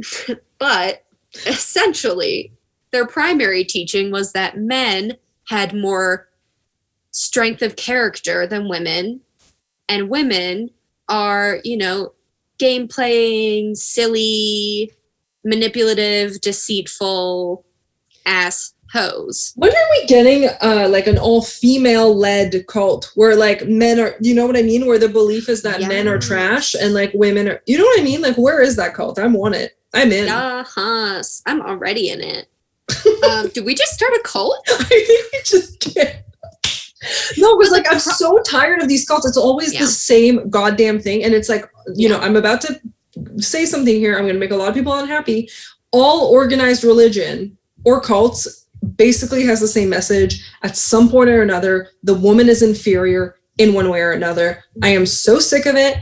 but essentially, their primary teaching was that men had more strength of character than women, and women are, you know, game playing, silly, manipulative, deceitful ass hoes. When are we getting uh like an all female led cult where like men are you know what I mean? Where the belief is that men are trash and like women are you know what I mean? Like where is that cult? I'm on it. I'm in. Uh-huh. I'm already in it. um, did we just start a cult? I think we just can't. No, because like I'm so tired of these cults. It's always Yeah. the same goddamn thing. And it's like, you know, I'm about to say something here. I'm gonna make a lot of people unhappy. All organized religion or cults basically has the same message. At some point or another, the woman is inferior in one way or another. I am so sick of it.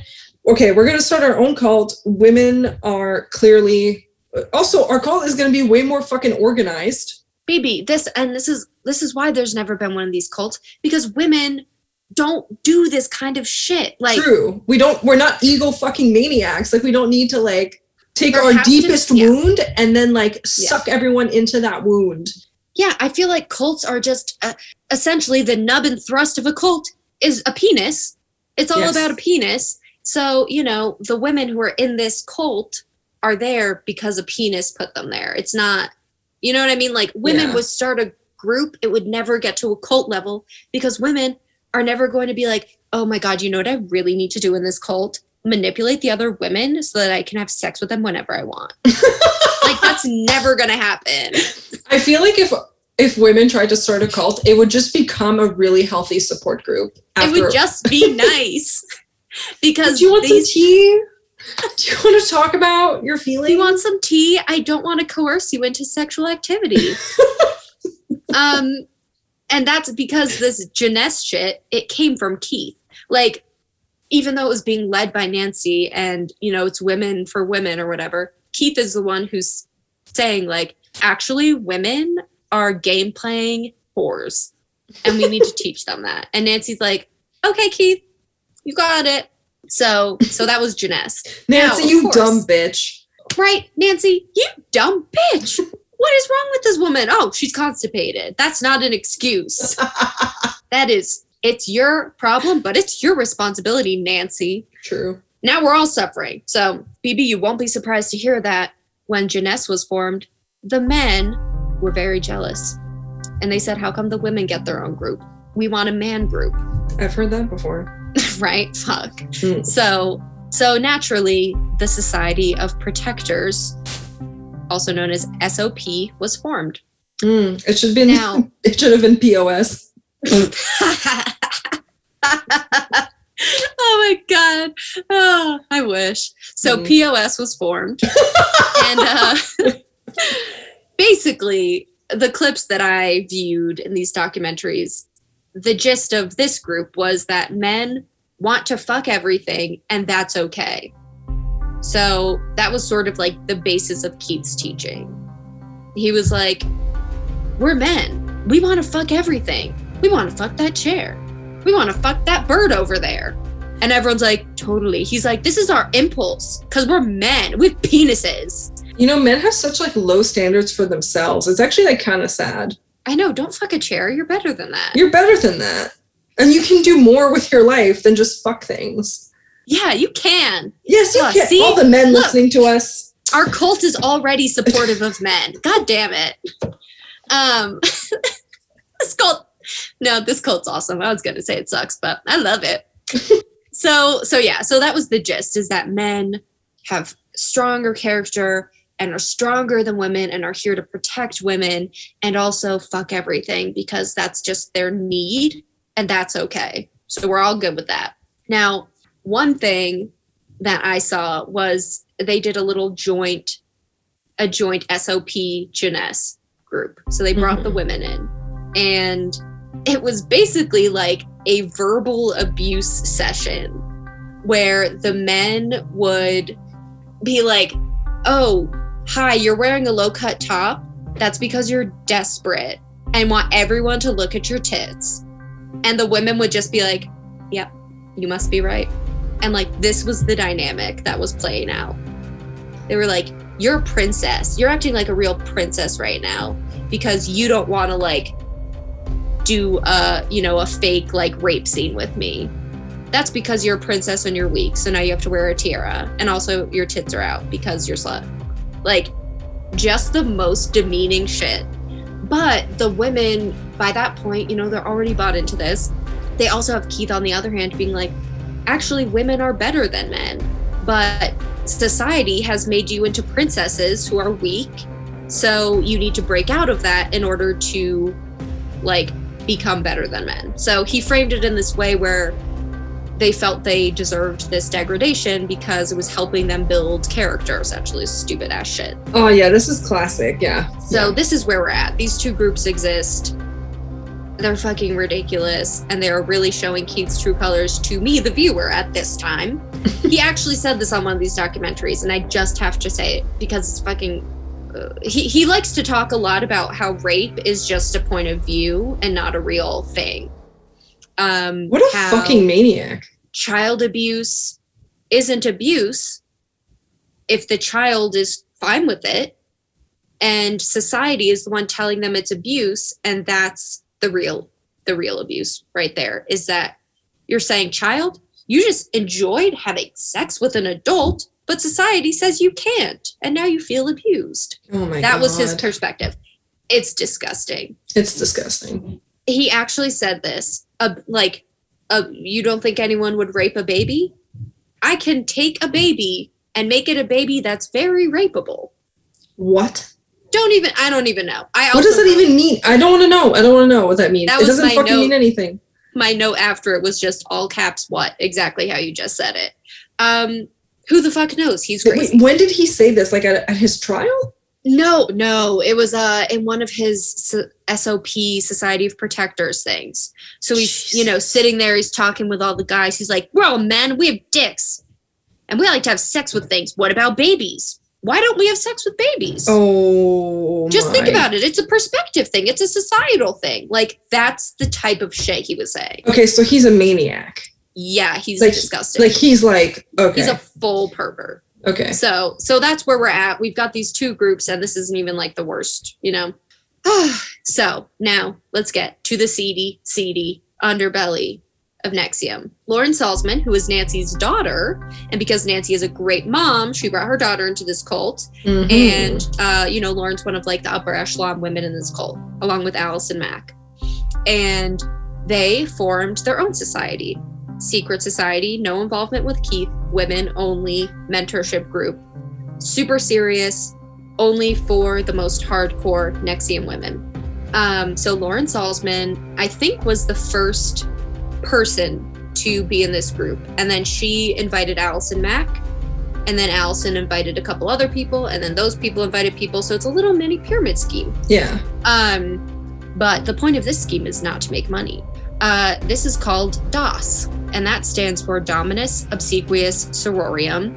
Okay, we're gonna start our own cult. Women are clearly also our cult is gonna be way more fucking organized. Baby, this and this is this is why there's never been one of these cults because women don't do this kind of shit. Like True. We don't we're not ego fucking maniacs. Like we don't need to like take There our has to- deepest yeah. wound and then like suck everyone into that wound. yeah, I feel like cults are just uh, essentially the nub and thrust of a cult is a penis. It's all Yes. about a penis. So, you know, the women who are in this cult are there because a penis put them there. It's not, you know what I mean? Like women Yeah. would start a group, it would never get to a cult level because women are never going to be like, oh my God, you know what I really need to do in this cult? Manipulate the other women so that I can have sex with them whenever I want. like that's never gonna happen. I feel like if if women tried to start a cult, it would just become a really healthy support group. it would just be nice because Do you want these, some tea? Do you want to talk about your Do feelings? you want some tea? I don't want to coerce you into sexual activity. um, and that's because this Jeunesse shit, it came from Keith. Like, even though it was being led by Nancy and, you know, it's women for women or whatever, Keith is the one who's saying, like, actually, women are game playing whores. And we need to teach them that. And Nancy's like, okay, Keith, you got it. So, so that was Jeunesse. Nancy, Now, you course. dumb bitch. Right, Nancy, you dumb bitch. What is wrong with this woman? Oh, she's constipated. That's not an excuse. that is, it's your problem, but it's your responsibility, Nancy. True. Now we're all suffering. So, Bibi, you won't be surprised to hear that when Jeunesse was formed, the men were very jealous. And they said, How come the women get their own group? We want a man group, I've heard that before. right? Fuck. Mm. So, so naturally, the Society of Protectors, also known as SOP, was formed. Mm, It should been Now, it should have been POS. oh my god! Oh, I wish. So Mm. POS was formed, and uh, basically, the clips that I viewed in these documentaries, the gist of this group was that men want to fuck everything and that's okay. So that was sort of like the basis of Keith's teaching. He was like, We're men. We want to fuck everything. We want to fuck that chair. We want to fuck that bird over there. And everyone's like, Totally. He's like, This is our impulse because we're men with penises. You know, men have such like low standards for themselves. It's actually like kind of sad. I know, don't fuck a chair. You're better than that. You're better than that. And you can do more with your life than just fuck things. yeah, you can. Yes, you Look, can. see? All the men Look. listening to us. our cult is already supportive of men. God damn it. Um this cult no, this cult's awesome. I was gonna say it sucks, but I love it. so so yeah, so that was the gist is that men have stronger character and are stronger than women and are here to protect women and also fuck everything because that's just their need and that's okay. So we're all good with that. Now, one thing that I saw was they did a little joint, a joint SOP Jness group. So they brought the Mhm. women in, and it was basically like a verbal abuse session where the men would be like, "Oh, hi, you're wearing a low cut top. That's because you're desperate and want everyone to look at your tits." And the women would just be like, "Yep, you must be right." And like this was the dynamic that was playing out. They were like, You're a princess. You're acting like a real princess right now because you don't want to like do a, you know, a fake like rape scene with me. That's because you're a princess and you're weak. So now you have to wear a tiara. And also your tits are out because you're slut. Like just the most demeaning shit. But the women, by that point, you know, they're already bought into this. They also have Keith on the other hand being like, actually women are better than men but society has made you into princesses who are weak so you need to break out of that in order to like become better than men so he framed it in this way where they felt they deserved this degradation because it was helping them build character essentially stupid ass shit Oh yeah, this is classic. Yeah. so Yeah. this is where we're at. These two groups exist. They're fucking ridiculous, and they're really showing Keith's true colors to me, the viewer, at this time. he actually said this on one of these documentaries, and I just have to say it because it's fucking. He he likes to talk a lot about how rape is just a point of view and not a real thing. Um, what a fucking maniac. child abuse isn't abuse if the child is fine with it and society is the one telling them it's abuse and that's the real the real abuse right there is that you're saying child you just enjoyed having sex with an adult but society says you can't and now you feel abused Oh my god. that was his perspective it's disgusting It's disgusting. he actually said this uh, like uh, you don't think anyone would rape a baby i can take a baby and make it a baby that's very rapeable What? don't even i don't even know i also What does that even mean? I don't want to know. I don't want to know what that means. That it doesn't fucking note. mean anything. my note after it was just all caps what exactly how you just said it um who the fuck knows? He's Wait, crazy. when did he say this? Like at, at his trial? no no. It was uh in one of his sop society of protectors things. So he's you know sitting there he's talking with all the guys. He's like we're all men. We have dicks. And we like to have sex with things. What about babies? Why don't we have sex with babies? Oh, just think about it. It's a perspective thing. It's a societal thing. Like that's the type of shit he was saying. Okay, so he's a maniac. Yeah he's Like- disgusting. Like he's like okay, he's a full pervert. Okay. so so that's where we're at. We've got these two groups and this isn't even like the worst you know? So now let's get to the seedy seedy underbelly of NXIVM. Lauren salzman who is nancy's daughter and because nancy is a great mom she brought her daughter into this cult. Mhm. and uh, you know lauren's one of like the upper echelon women in this cult along with allison mack. And they formed their own society secret society no involvement with keith women only mentorship group super serious only for the most hardcore NXIVM women um, so lauren salzman i think was the first person to be in this group and then she invited allison mack and then Allison invited a couple other people, and then those people invited people. So it's a little mini pyramid scheme. yeah. Um, but the point of this scheme is not to make money. Uh, this is called DOS, and that stands for Dominus Obsequious Sororium.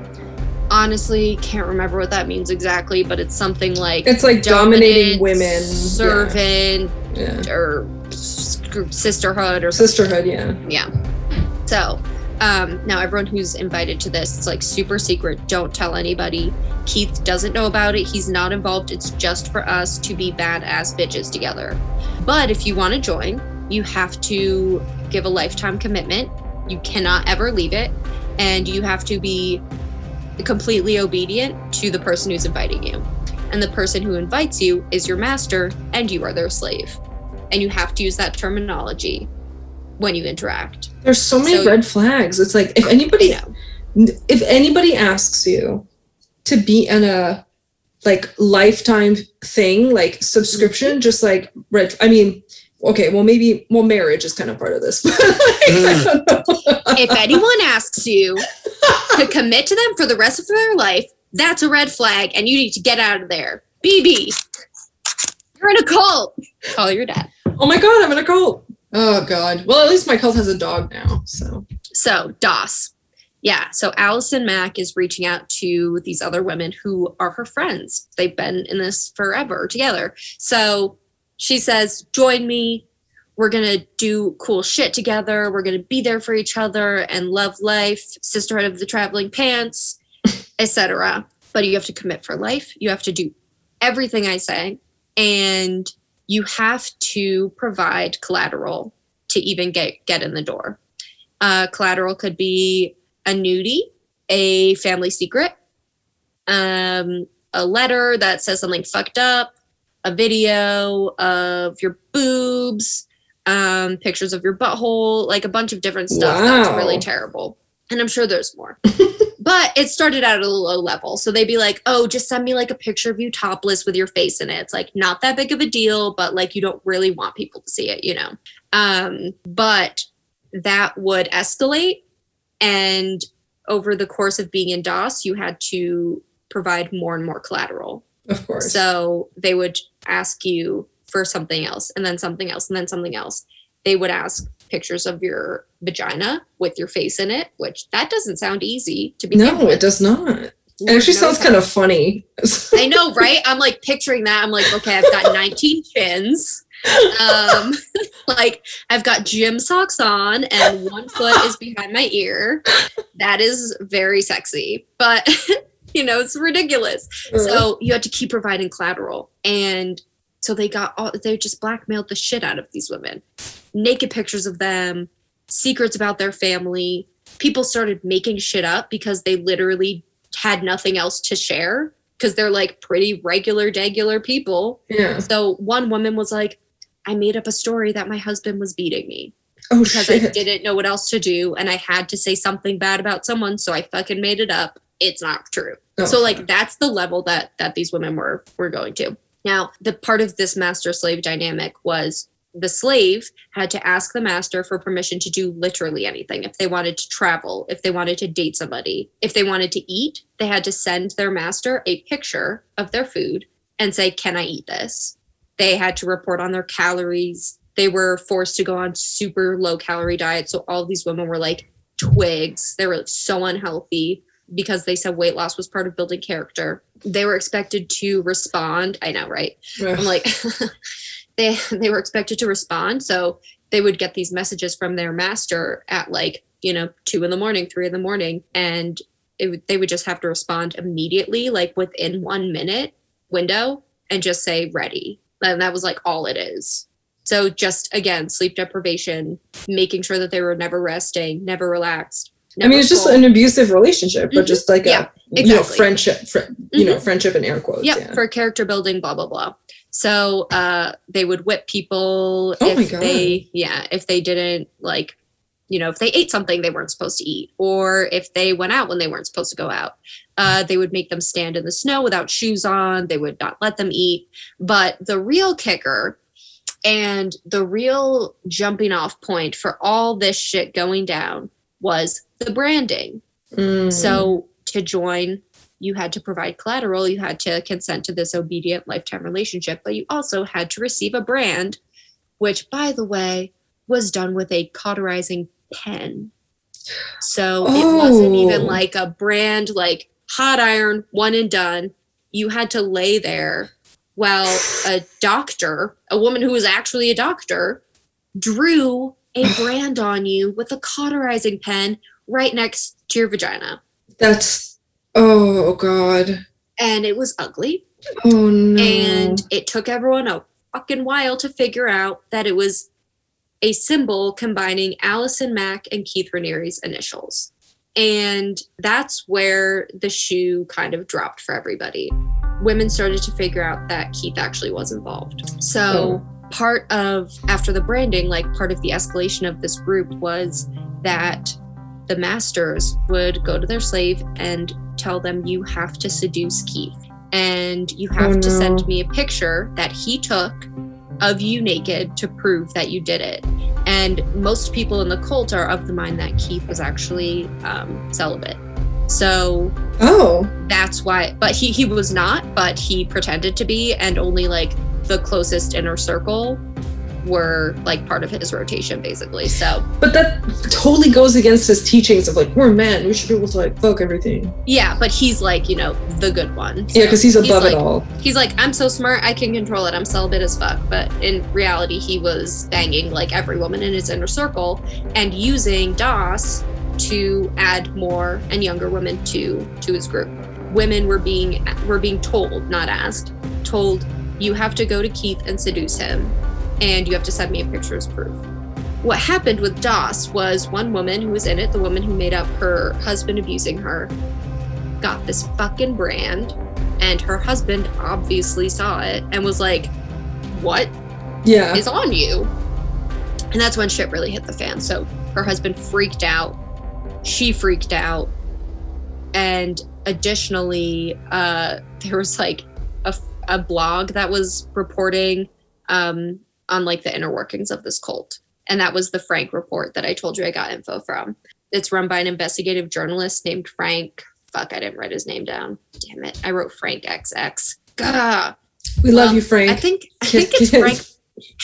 Honestly, can't remember what that means exactly, but it's something like It's like dominating women. servant, Yeah. yeah. or sisterhood, or Sisterhood, yeah. yeah. So, um, now everyone who's invited to this, it's like super secret. Don't tell anybody. Keith doesn't know about it. He's not involved. It's just for us to be badass bitches together. But if you want to join, you have to give a lifetime commitment. You cannot ever leave it. And you have to be completely obedient to the person who's inviting you. And the person who invites you is your master, and you are their slave. And you have to use that terminology when you interact. There's so many So- red flags. It's like if anybody if anybody asks you to be in a like lifetime thing, like subscription, just like red I mean, okay, well maybe well marriage is kind of part of this. Like, I don't know. if anyone asks you to commit to them for the rest of their life, that's a red flag and you need to get out of there. BB, you're in a cult. Call your dad. oh my god, I'm in a cult. Oh god. Well, at least my cult has a dog now. So So, DOS. Yeah. So, Allison Mack is reaching out to these other women who are her friends. They've been in this forever together. So, she says, Join me. We're going to do cool shit together. We're going to be there for each other and love life, sisterhood of the traveling pants, etc. But you have to commit for life. You have to do everything I say. And you have to provide collateral to even get get in the door. Uh, collateral could be a nudie, a family secret, um, a letter that says something fucked up, a video of your boobs, um, pictures of your butthole, like a bunch of different stuff that's really terrible. And I'm sure there's more. but it started out at a low level. So they'd be like, oh, just send me like a picture of you topless with your face in it. It's like not that big of a deal, but like you don't really want people to see it, you know? Um, but that would escalate. And over the course of being in DOS, you had to provide more and more collateral. Of course. So they would ask you for something else, and then something else, and then something else. They would ask pictures of your vagina with your face in it, which that doesn't sound easy to be. no, it does not. It actually sounds kind of funny. I know, right? I'm like picturing that. I'm like, okay, I've got 19 chins. Um, like I've got gym socks on, and one foot is behind my ear. That is very sexy, but you know, it's ridiculous. So you had to keep providing collateral. And so they got all, they just blackmailed the shit out of these women. Naked pictures of them, secrets about their family. People started making shit up because they literally had nothing else to share because they're like pretty regular, degular people. yeah. So one woman was like, I made up a story that my husband was beating me Oh because I didn't know what else to do and I had to say something bad about someone, so I fucking made it up. It's not true. Oh, so like that's the level that that these women were were going to. Now, the part of this master slave dynamic was the slave had to ask the master for permission to do literally anything. If they wanted to travel, if they wanted to date somebody, if they wanted to eat, they had to send their master a picture of their food and say, "Can I eat this?" They had to report on their calories. They were forced to go on super low calorie diets. So all these women were like twigs. They were so unhealthy because they said weight loss was part of building character. They were expected to respond. I know, right? I'm like, they they were expected to respond. So they would get these messages from their master at like you know two in the morning, three in the morning, and it would, they would just have to respond immediately, like within one minute window, and just say ready. And that was like all it is. So just again, sleep deprivation, making sure that they were never resting, never relaxed. I mean, it's just an abusive relationship, but Mhm. just like Yeah, a you know exactly. friendship, fri- you know friendship in air quotes. Yep, Yeah. for character building, blah blah blah. So uh, they would whip people Oh if they, yeah, if they didn't like, you know, if they ate something they weren't supposed to eat, or if they went out when they weren't supposed to go out. Uh, they would make them stand in the snow without shoes on. They would not let them eat. But the real kicker and the real jumping off point for all this shit going down was the branding. Mm. So to join, you had to provide collateral, you had to consent to this obedient lifetime relationship, but you also had to receive a brand, which, by the way, was done with a cauterizing pen. So it wasn't even Oh. like a brand like hot iron, one and done. You had to lay there while a doctor, a woman who was actually a doctor, drew a brand on you with a cauterizing pen right next to your vagina. That's oh god. And it was ugly. Oh no. And it took everyone a fucking while to figure out that it was a symbol combining Allison Mack and Keith Raniere's initials. And that's where the shoe kind of dropped for everybody. Women started to figure out that Keith actually was involved. So, oh. part of, after the branding, like part of the escalation of this group was that the masters would go to their slave and tell them, You have to seduce Keith and you have Oh, to send me a picture that he took of you naked to prove that you did it. And most people in the cult are of the mind that Keith was actually um, celibate. So oh. that's why, but he, he was not, but he pretended to be, and only like the closest inner circle were like part of his rotation, basically. So But that totally goes against his teachings of like we're men, we should be able to like fuck everything. yeah, but he's like, you know, the good one. Yeah, because he's above like, it all. He's like, I'm so smart, I can control it. I'm celibate as fuck. But in reality, he was banging like every woman in his inner circle and using DOS to add more and younger women to to his group. Women were being were being told, not asked, told you have to go to Keith and seduce him, and you have to send me a picture as proof. What happened with DOS was one woman who was in it, the woman who made up her husband abusing her, got this fucking brand and her husband obviously saw it and was like, What Yeah. is on you? And that's when shit really hit the fan. So her husband freaked out. She freaked out. And additionally, uh, there was like a, a blog that was reporting um, on like the inner workings of this cult. And that was the Frank report that I told you I got info from. It's run by an investigative journalist named Frank. Fuck, I didn't write his name down. Damn it. I wrote Frank XX. Gah. we love well, you, Frank. I think I think it's. Frank.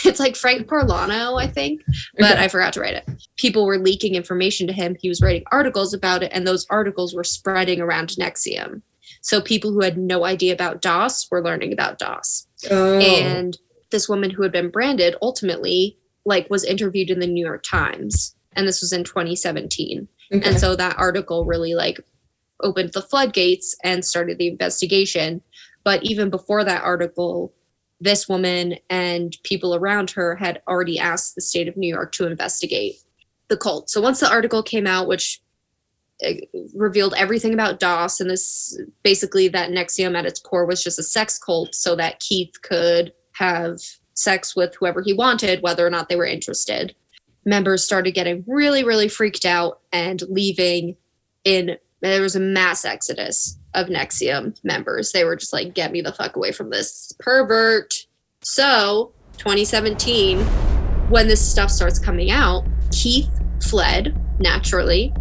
It's like Frank Parlano, I think, but Okay. I forgot to write it. People were leaking information to him. He was writing articles about it, and those articles were spreading around NXIVM. So people who had no idea about DOS were learning about DOS. oh. And this woman who had been branded ultimately like was interviewed in the New York Times, and this was in 2017. okay. And so that article really like opened the floodgates and started the investigation. But even before that article, this woman and people around her had already asked the state of New York to investigate the cult. So once the article came out, which uh, revealed everything about DOS and this basically that NXIVM at its core was just a sex cult so that Keith could have sex with whoever he wanted, whether or not they were interested members started getting really, really freaked out and leaving in there was a mass exodus of NXIVM members. They were just like, get me the fuck away from this pervert. So 2017, when this stuff starts coming out, Keith fled naturally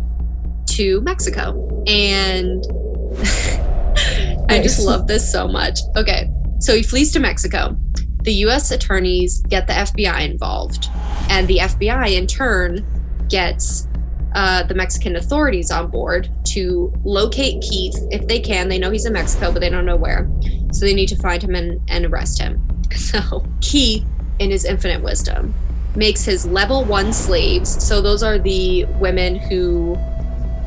to Mexico. And I just love this so much. Okay. So he flees to Mexico. The US attorneys get the FBI involved and the FBI in turn gets uh, the Mexican authorities on board to locate Keith if they can. They know he's in Mexico, but they don't know where. So they need to find him and, and arrest him. So Keith, in his infinite wisdom, makes his level one slaves. So those are the women who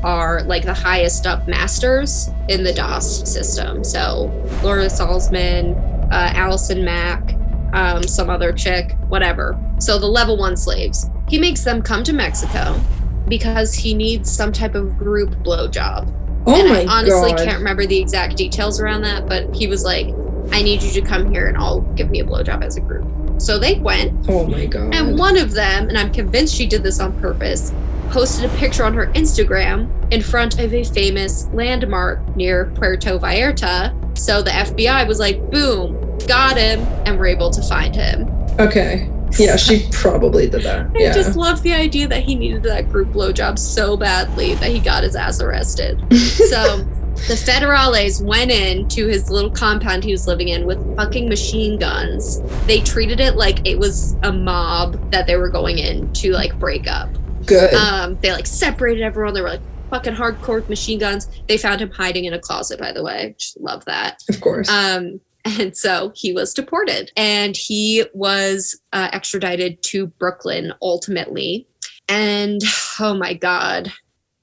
are like the highest up masters in the DOS system. So Laura Salzman, uh, Allison Mack, um, some other chick, whatever. So the level one slaves. He makes them come to Mexico because he needs some type of group blowjob. oh and my I honestly god. can't remember the exact details around that, but he was like, I need you to come here and all give me a blowjob as a group. So they went, Oh my god. and one of them, and I'm convinced she did this on purpose, posted a picture on her Instagram in front of a famous landmark near Puerto Vallarta. So the FBI was like, boom, got him, and we're able to find him. okay. Yeah, she probably did that. I Yeah. just love the idea that he needed that group blowjob so badly that he got his ass arrested. So The federales went in to his little compound he was living in with fucking machine guns. They treated it like it was a mob that they were going in to like break up. Good. Um, they like separated everyone. They were like fucking hardcore machine guns. They found him hiding in a closet, by the way. Just love that. of course. Um, and so he was deported and he was uh, extradited to Brooklyn ultimately. And oh my God,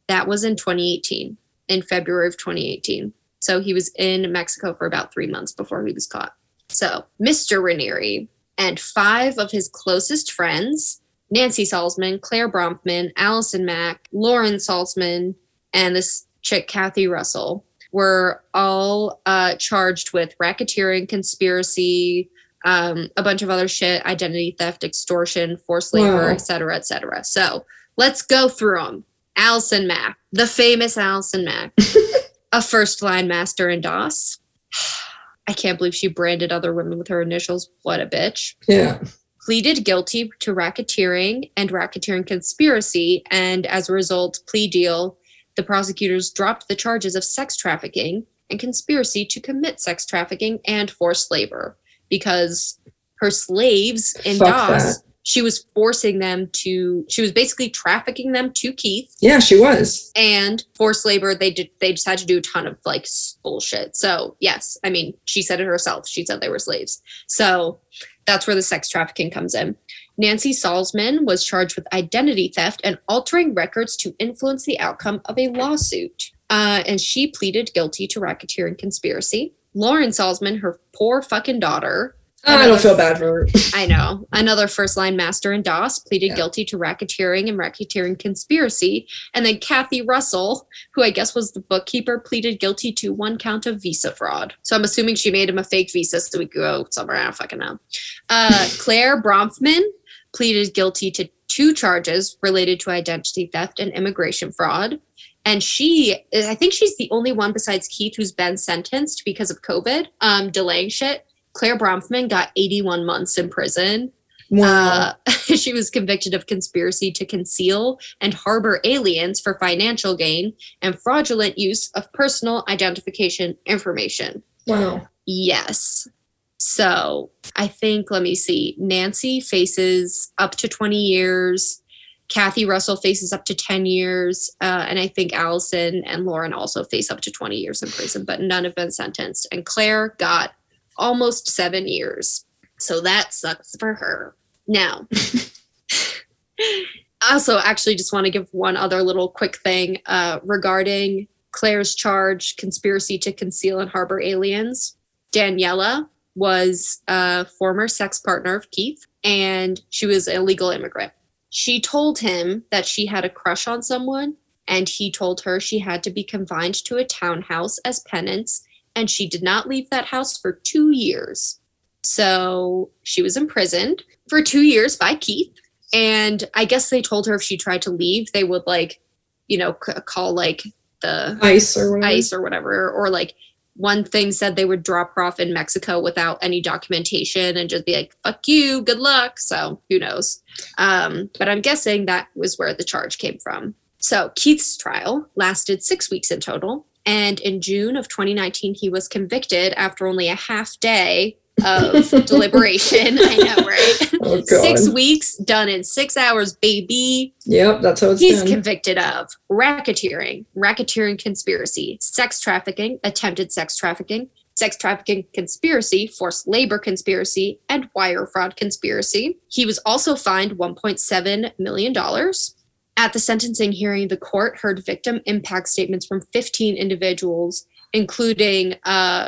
that was in 2018, in February of 2018. So he was in Mexico for about three months before he was caught. So Mr. Raniere and five of his closest friends, Nancy Salzman, Claire Bronfman, Allison Mack, Lauren Salzman, and this chick, Kathy Russell, were all uh, charged with racketeering, conspiracy, um, a bunch of other shit, identity theft, extortion, forced labor, et cetera, et cetera. So let's go through them. Allison Mack, the famous Allison Mack, a first line master in DOS. I can't believe she branded other women with her initials. What a bitch yeah. Pleaded guilty to racketeering and racketeering conspiracy, and as a result, plea deal, the prosecutors dropped the charges of sex trafficking and conspiracy to commit sex trafficking and forced labor because her slaves in Fuck DOS, that. She was forcing them to, she was basically trafficking them to Keith. Yeah, she was. and forced labor they did they just had to do a ton of like bullshit. So yes i mean she said it herself. She said they were slaves. So that's where the sex trafficking comes in. Nancy salzman was charged with identity theft and altering records to influence the outcome of a lawsuit. Uh, and she pleaded guilty to racketeering conspiracy. Lauren salzman her poor fucking daughter I don't feel bad for her. I know. Another first line master in DOS pleaded Yeah. guilty to racketeering and racketeering conspiracy. And then Kathy Russell, who I guess was the bookkeeper, pleaded guilty to one count of visa fraud. So I'm assuming she made him a fake visa so we could go somewhere. I don't fucking know. Uh, Claire Bronfman pleaded guilty to two charges related to identity theft and immigration fraud. And she, I think she's the only one besides Keith who's been sentenced because of COVID, um, delaying shit. Claire Bronfman got 81 months in prison. Wow. Uh, she was convicted of conspiracy to conceal and harbor aliens for financial gain and fraudulent use of personal identification information. wow. Yes. So I think, let me see, Nancy faces up to 20 years. Kathy Russell faces up to 10 years. Uh, and I think Allison and Lauren also face up to 20 years in prison, but none have been sentenced. And Claire got almost seven years. So that sucks for her. Now, also actually just want to give one other little quick thing uh, regarding Claire's charge conspiracy to conceal and harbor aliens. Daniela was a former sex partner of Keith, and she was a legal immigrant. She told him that she had a crush on someone, and he told her she had to be confined to a townhouse as penance, and she did not leave that house for two years. So she was imprisoned for two years by Keith. And I guess they told her if she tried to leave, they would like, you know, c- call like the ICE or whatever. ICE or whatever, or like one thing said they would drop her off in Mexico without any documentation and just be like, fuck you, good luck. So who knows? Um, but I'm guessing that was where the charge came from. So Keith's trial lasted six weeks in total. And in June of 2019, he was convicted after only a half day of deliberation. I know, right? Oh. Six weeks done in six hours, baby Yep, that's how it's he's done. convicted of racketeering, racketeering conspiracy, sex trafficking, attempted sex trafficking, sex trafficking conspiracy, forced labor conspiracy, and wire fraud conspiracy. He was also fined $1.7 million. At the sentencing hearing, the court heard victim impact statements from 15 individuals, including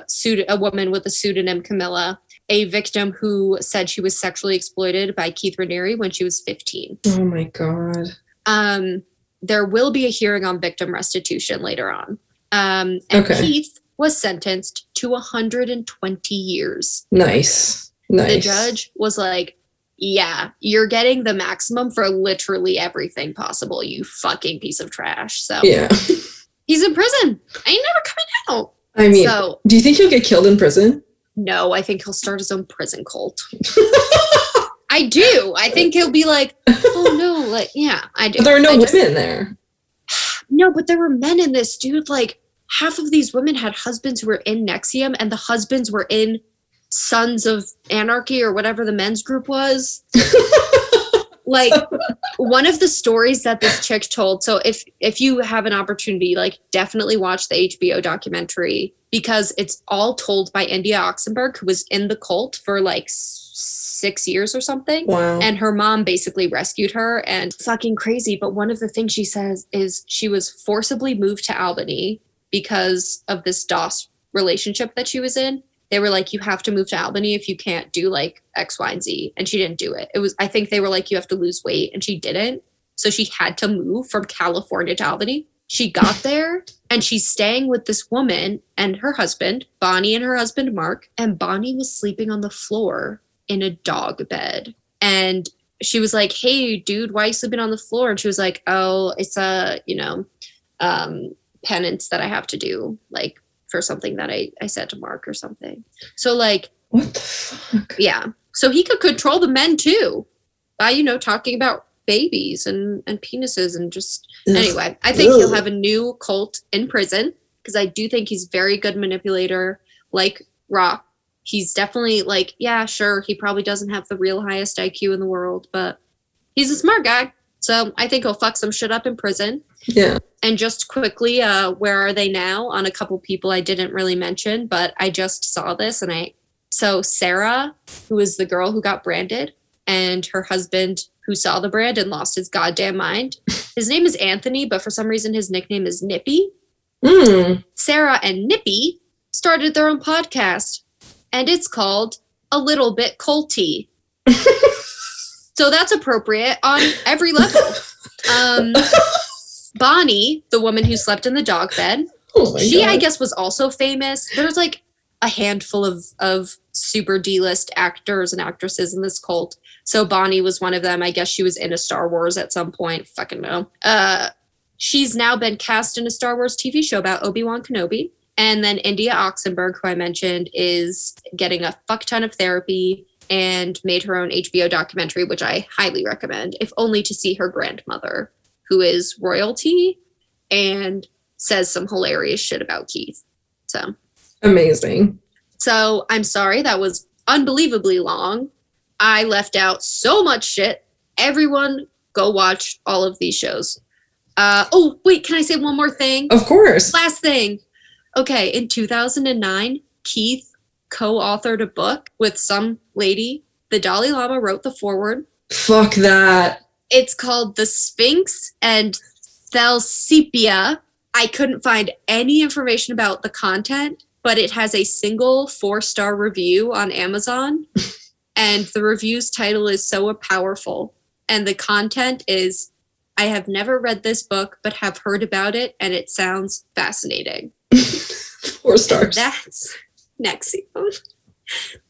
pseudo- a woman with the pseudonym Camilla, a victim who said she was sexually exploited by Keith Raniere when she was 15 oh my god. um, there will be a hearing on victim restitution later on. Um, and Okay. Keith was sentenced to 120 years. Nice. Nice. The judge was like, Yeah, you're getting the maximum for literally everything possible, you fucking piece of trash. So Yeah. he's in prison. Ain't never coming out. I mean, so, do you think he'll get killed in prison? no, I think he'll start his own prison cult. I do. I think he'll be like, Oh no, like, yeah, I do. But there are no I just- women there. No, but there were men in this, dude. Like, half of these women had husbands who were in NXIVM, and the husbands were in Sons of Anarchy or whatever the men's group was. like one of the stories that this chick told so if if you have an opportunity like definitely watch the hbo documentary because it's all told by india oxenberg who was in the cult for like six years or something Wow. and her mom basically rescued her and fucking crazy but one of the things she says is she was forcibly moved to albany because of this dos relationship that she was in they were like you have to move to albany if you can't do like x y and z. And she didn't do it. It was i think they were like you have to lose weight and she didn't. So she had to move from california to albany. She got there and she's staying with this woman and her husband bonnie and her husband mark. And bonnie was sleeping on the floor in a dog bed. And she was like hey dude why are you sleeping on the floor? And she was like oh it's a you know um penance that i have to do like for something that i i said to mark or something. So like What the fuck? yeah. So he could control the men too by you know talking about babies and and penises and just Ugh. anyway i think he'll have a new cult in prison because i do think he's very good manipulator like Roch he's definitely like yeah sure he probably doesn't have the real highest iq in the world but he's a smart guy so i think he'll fuck some shit up in prison. Yeah. and just quickly uh where are they now? On a couple people i didn't really mention but i just saw this and i so sarah who is the girl who got branded and her husband who saw the brand and lost his goddamn mind. His name is anthony but for some reason his nickname is nippy. Mm. sarah and nippy started their own podcast and it's called a little bit culty so that's appropriate on every level. Um bonnie the woman who slept in the dog bed Oh she god. i guess was also famous. There's like a handful of of super d-list actors and actresses in this cult. So bonnie was one of them. I guess she was in a star wars at some point. Fucking no. Uh she's now been cast in a star wars tv show about obi-wan kenobi. And then india oxenberg who i mentioned is getting a fuck ton of therapy and made her own hbo documentary which i highly recommend if only to see her grandmother who is royalty and says some hilarious shit about Keith. So, Amazing. so I'm sorry that was unbelievably long. I left out so much shit. Everyone go watch all of these shows. Uh, oh, wait, can I say one more thing? Of course. Last thing. Okay, in 2009, Keith co-authored a book with some lady. The Dalai Lama wrote the foreword. Fuck that. It's called The Sphinx and Thelsepia. I couldn't find any information about the content, but it has a single four star review on Amazon. and the review's title is So Powerful. And the content is I have never read this book, but have heard about it, and it sounds fascinating. Four stars. That's NXIVM.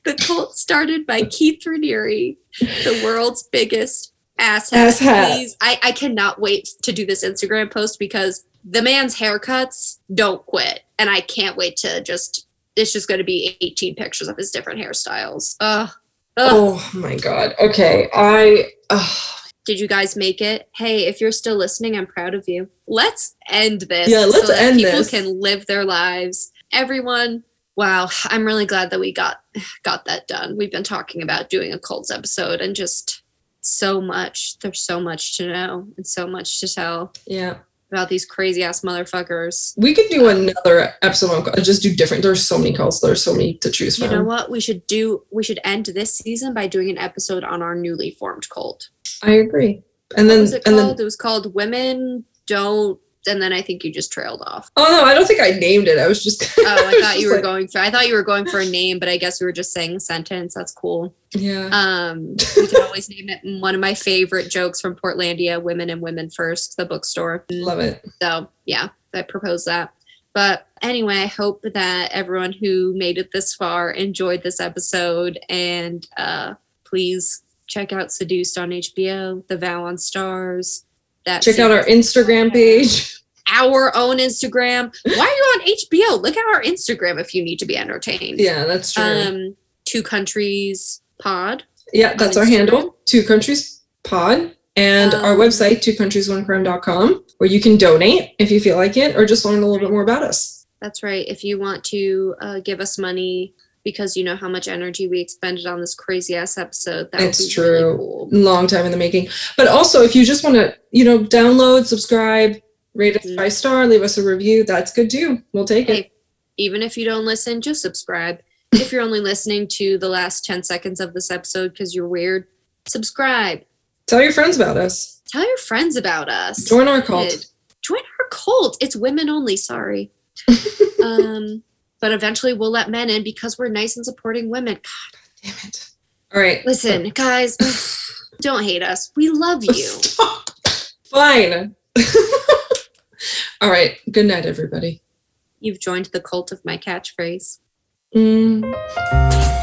The cult started by Keith Raniere, the world's biggest asshat. Asshat. Please, I, I cannot wait to do this Instagram post because the man's haircuts don't quit. And I can't wait to just, it's just going to be 18 pictures of his different hairstyles. Ugh. Ugh. oh my god. Okay. I. ugh. Did you guys make it? Hey, if you're still listening, I'm proud of you. Let's end this. Yeah, let's so end people this. can live their lives. Everyone, wow, I'm really glad that we got got that done. We've been talking about doing a cults episode and just so much. There's so much to know and so much to tell yeah. about these crazy ass motherfuckers. We could do um, another episode on just do different. There's so many calls. There's so many to choose from. You know what? We should do we should end this season by doing an episode on our newly formed cult. I agree. And then and called? then it was called Women Don't and then I think you just trailed off. oh no, I don't think I named it. I was just. Oh, I thought you were like, going for. I thought you were going for a name, but I guess we were just saying sentence. That's cool. Yeah. Um, we can always name it. One of my favorite jokes from Portlandia: "Women and Women First, the bookstore. Love it. So yeah, I propose that. But anyway, I hope that everyone who made it this far enjoyed this episode, and uh, please check out Seduced on HBO, The Vow on Starz. That Check out our Instagram page. our own Instagram. Why are you on HBO? Look at our Instagram if you need to be entertained. Yeah, that's true. Um, two countries pod. yeah, that's our handle. Two countries pod. And our Um, website, two countries, one crime.com, where you can donate if you feel like it, or just learn a little bit more about us. That's right. If you want to uh, give us money because you know how much energy we expended on this crazy ass episode, that It's be really true. cool. long time in the making. But also, if you just want to, you know, download, subscribe, rate us Mhm. five star, leave us a review, that's good too. We'll take it. Even if you don't listen, just subscribe. if you're only listening to the last 10 seconds of this episode because you're weird, subscribe. Tell your friends about us. Tell your friends about us. Join our cult. Join our cult. It's women only, sorry. um, but eventually we'll let men in because we're nice and supporting women. God, Damn it. All right. listen, guys, don't hate us. We love you. Stop. Fine. All right. Good night, everybody. You've joined the cult of my catchphrase. Mm.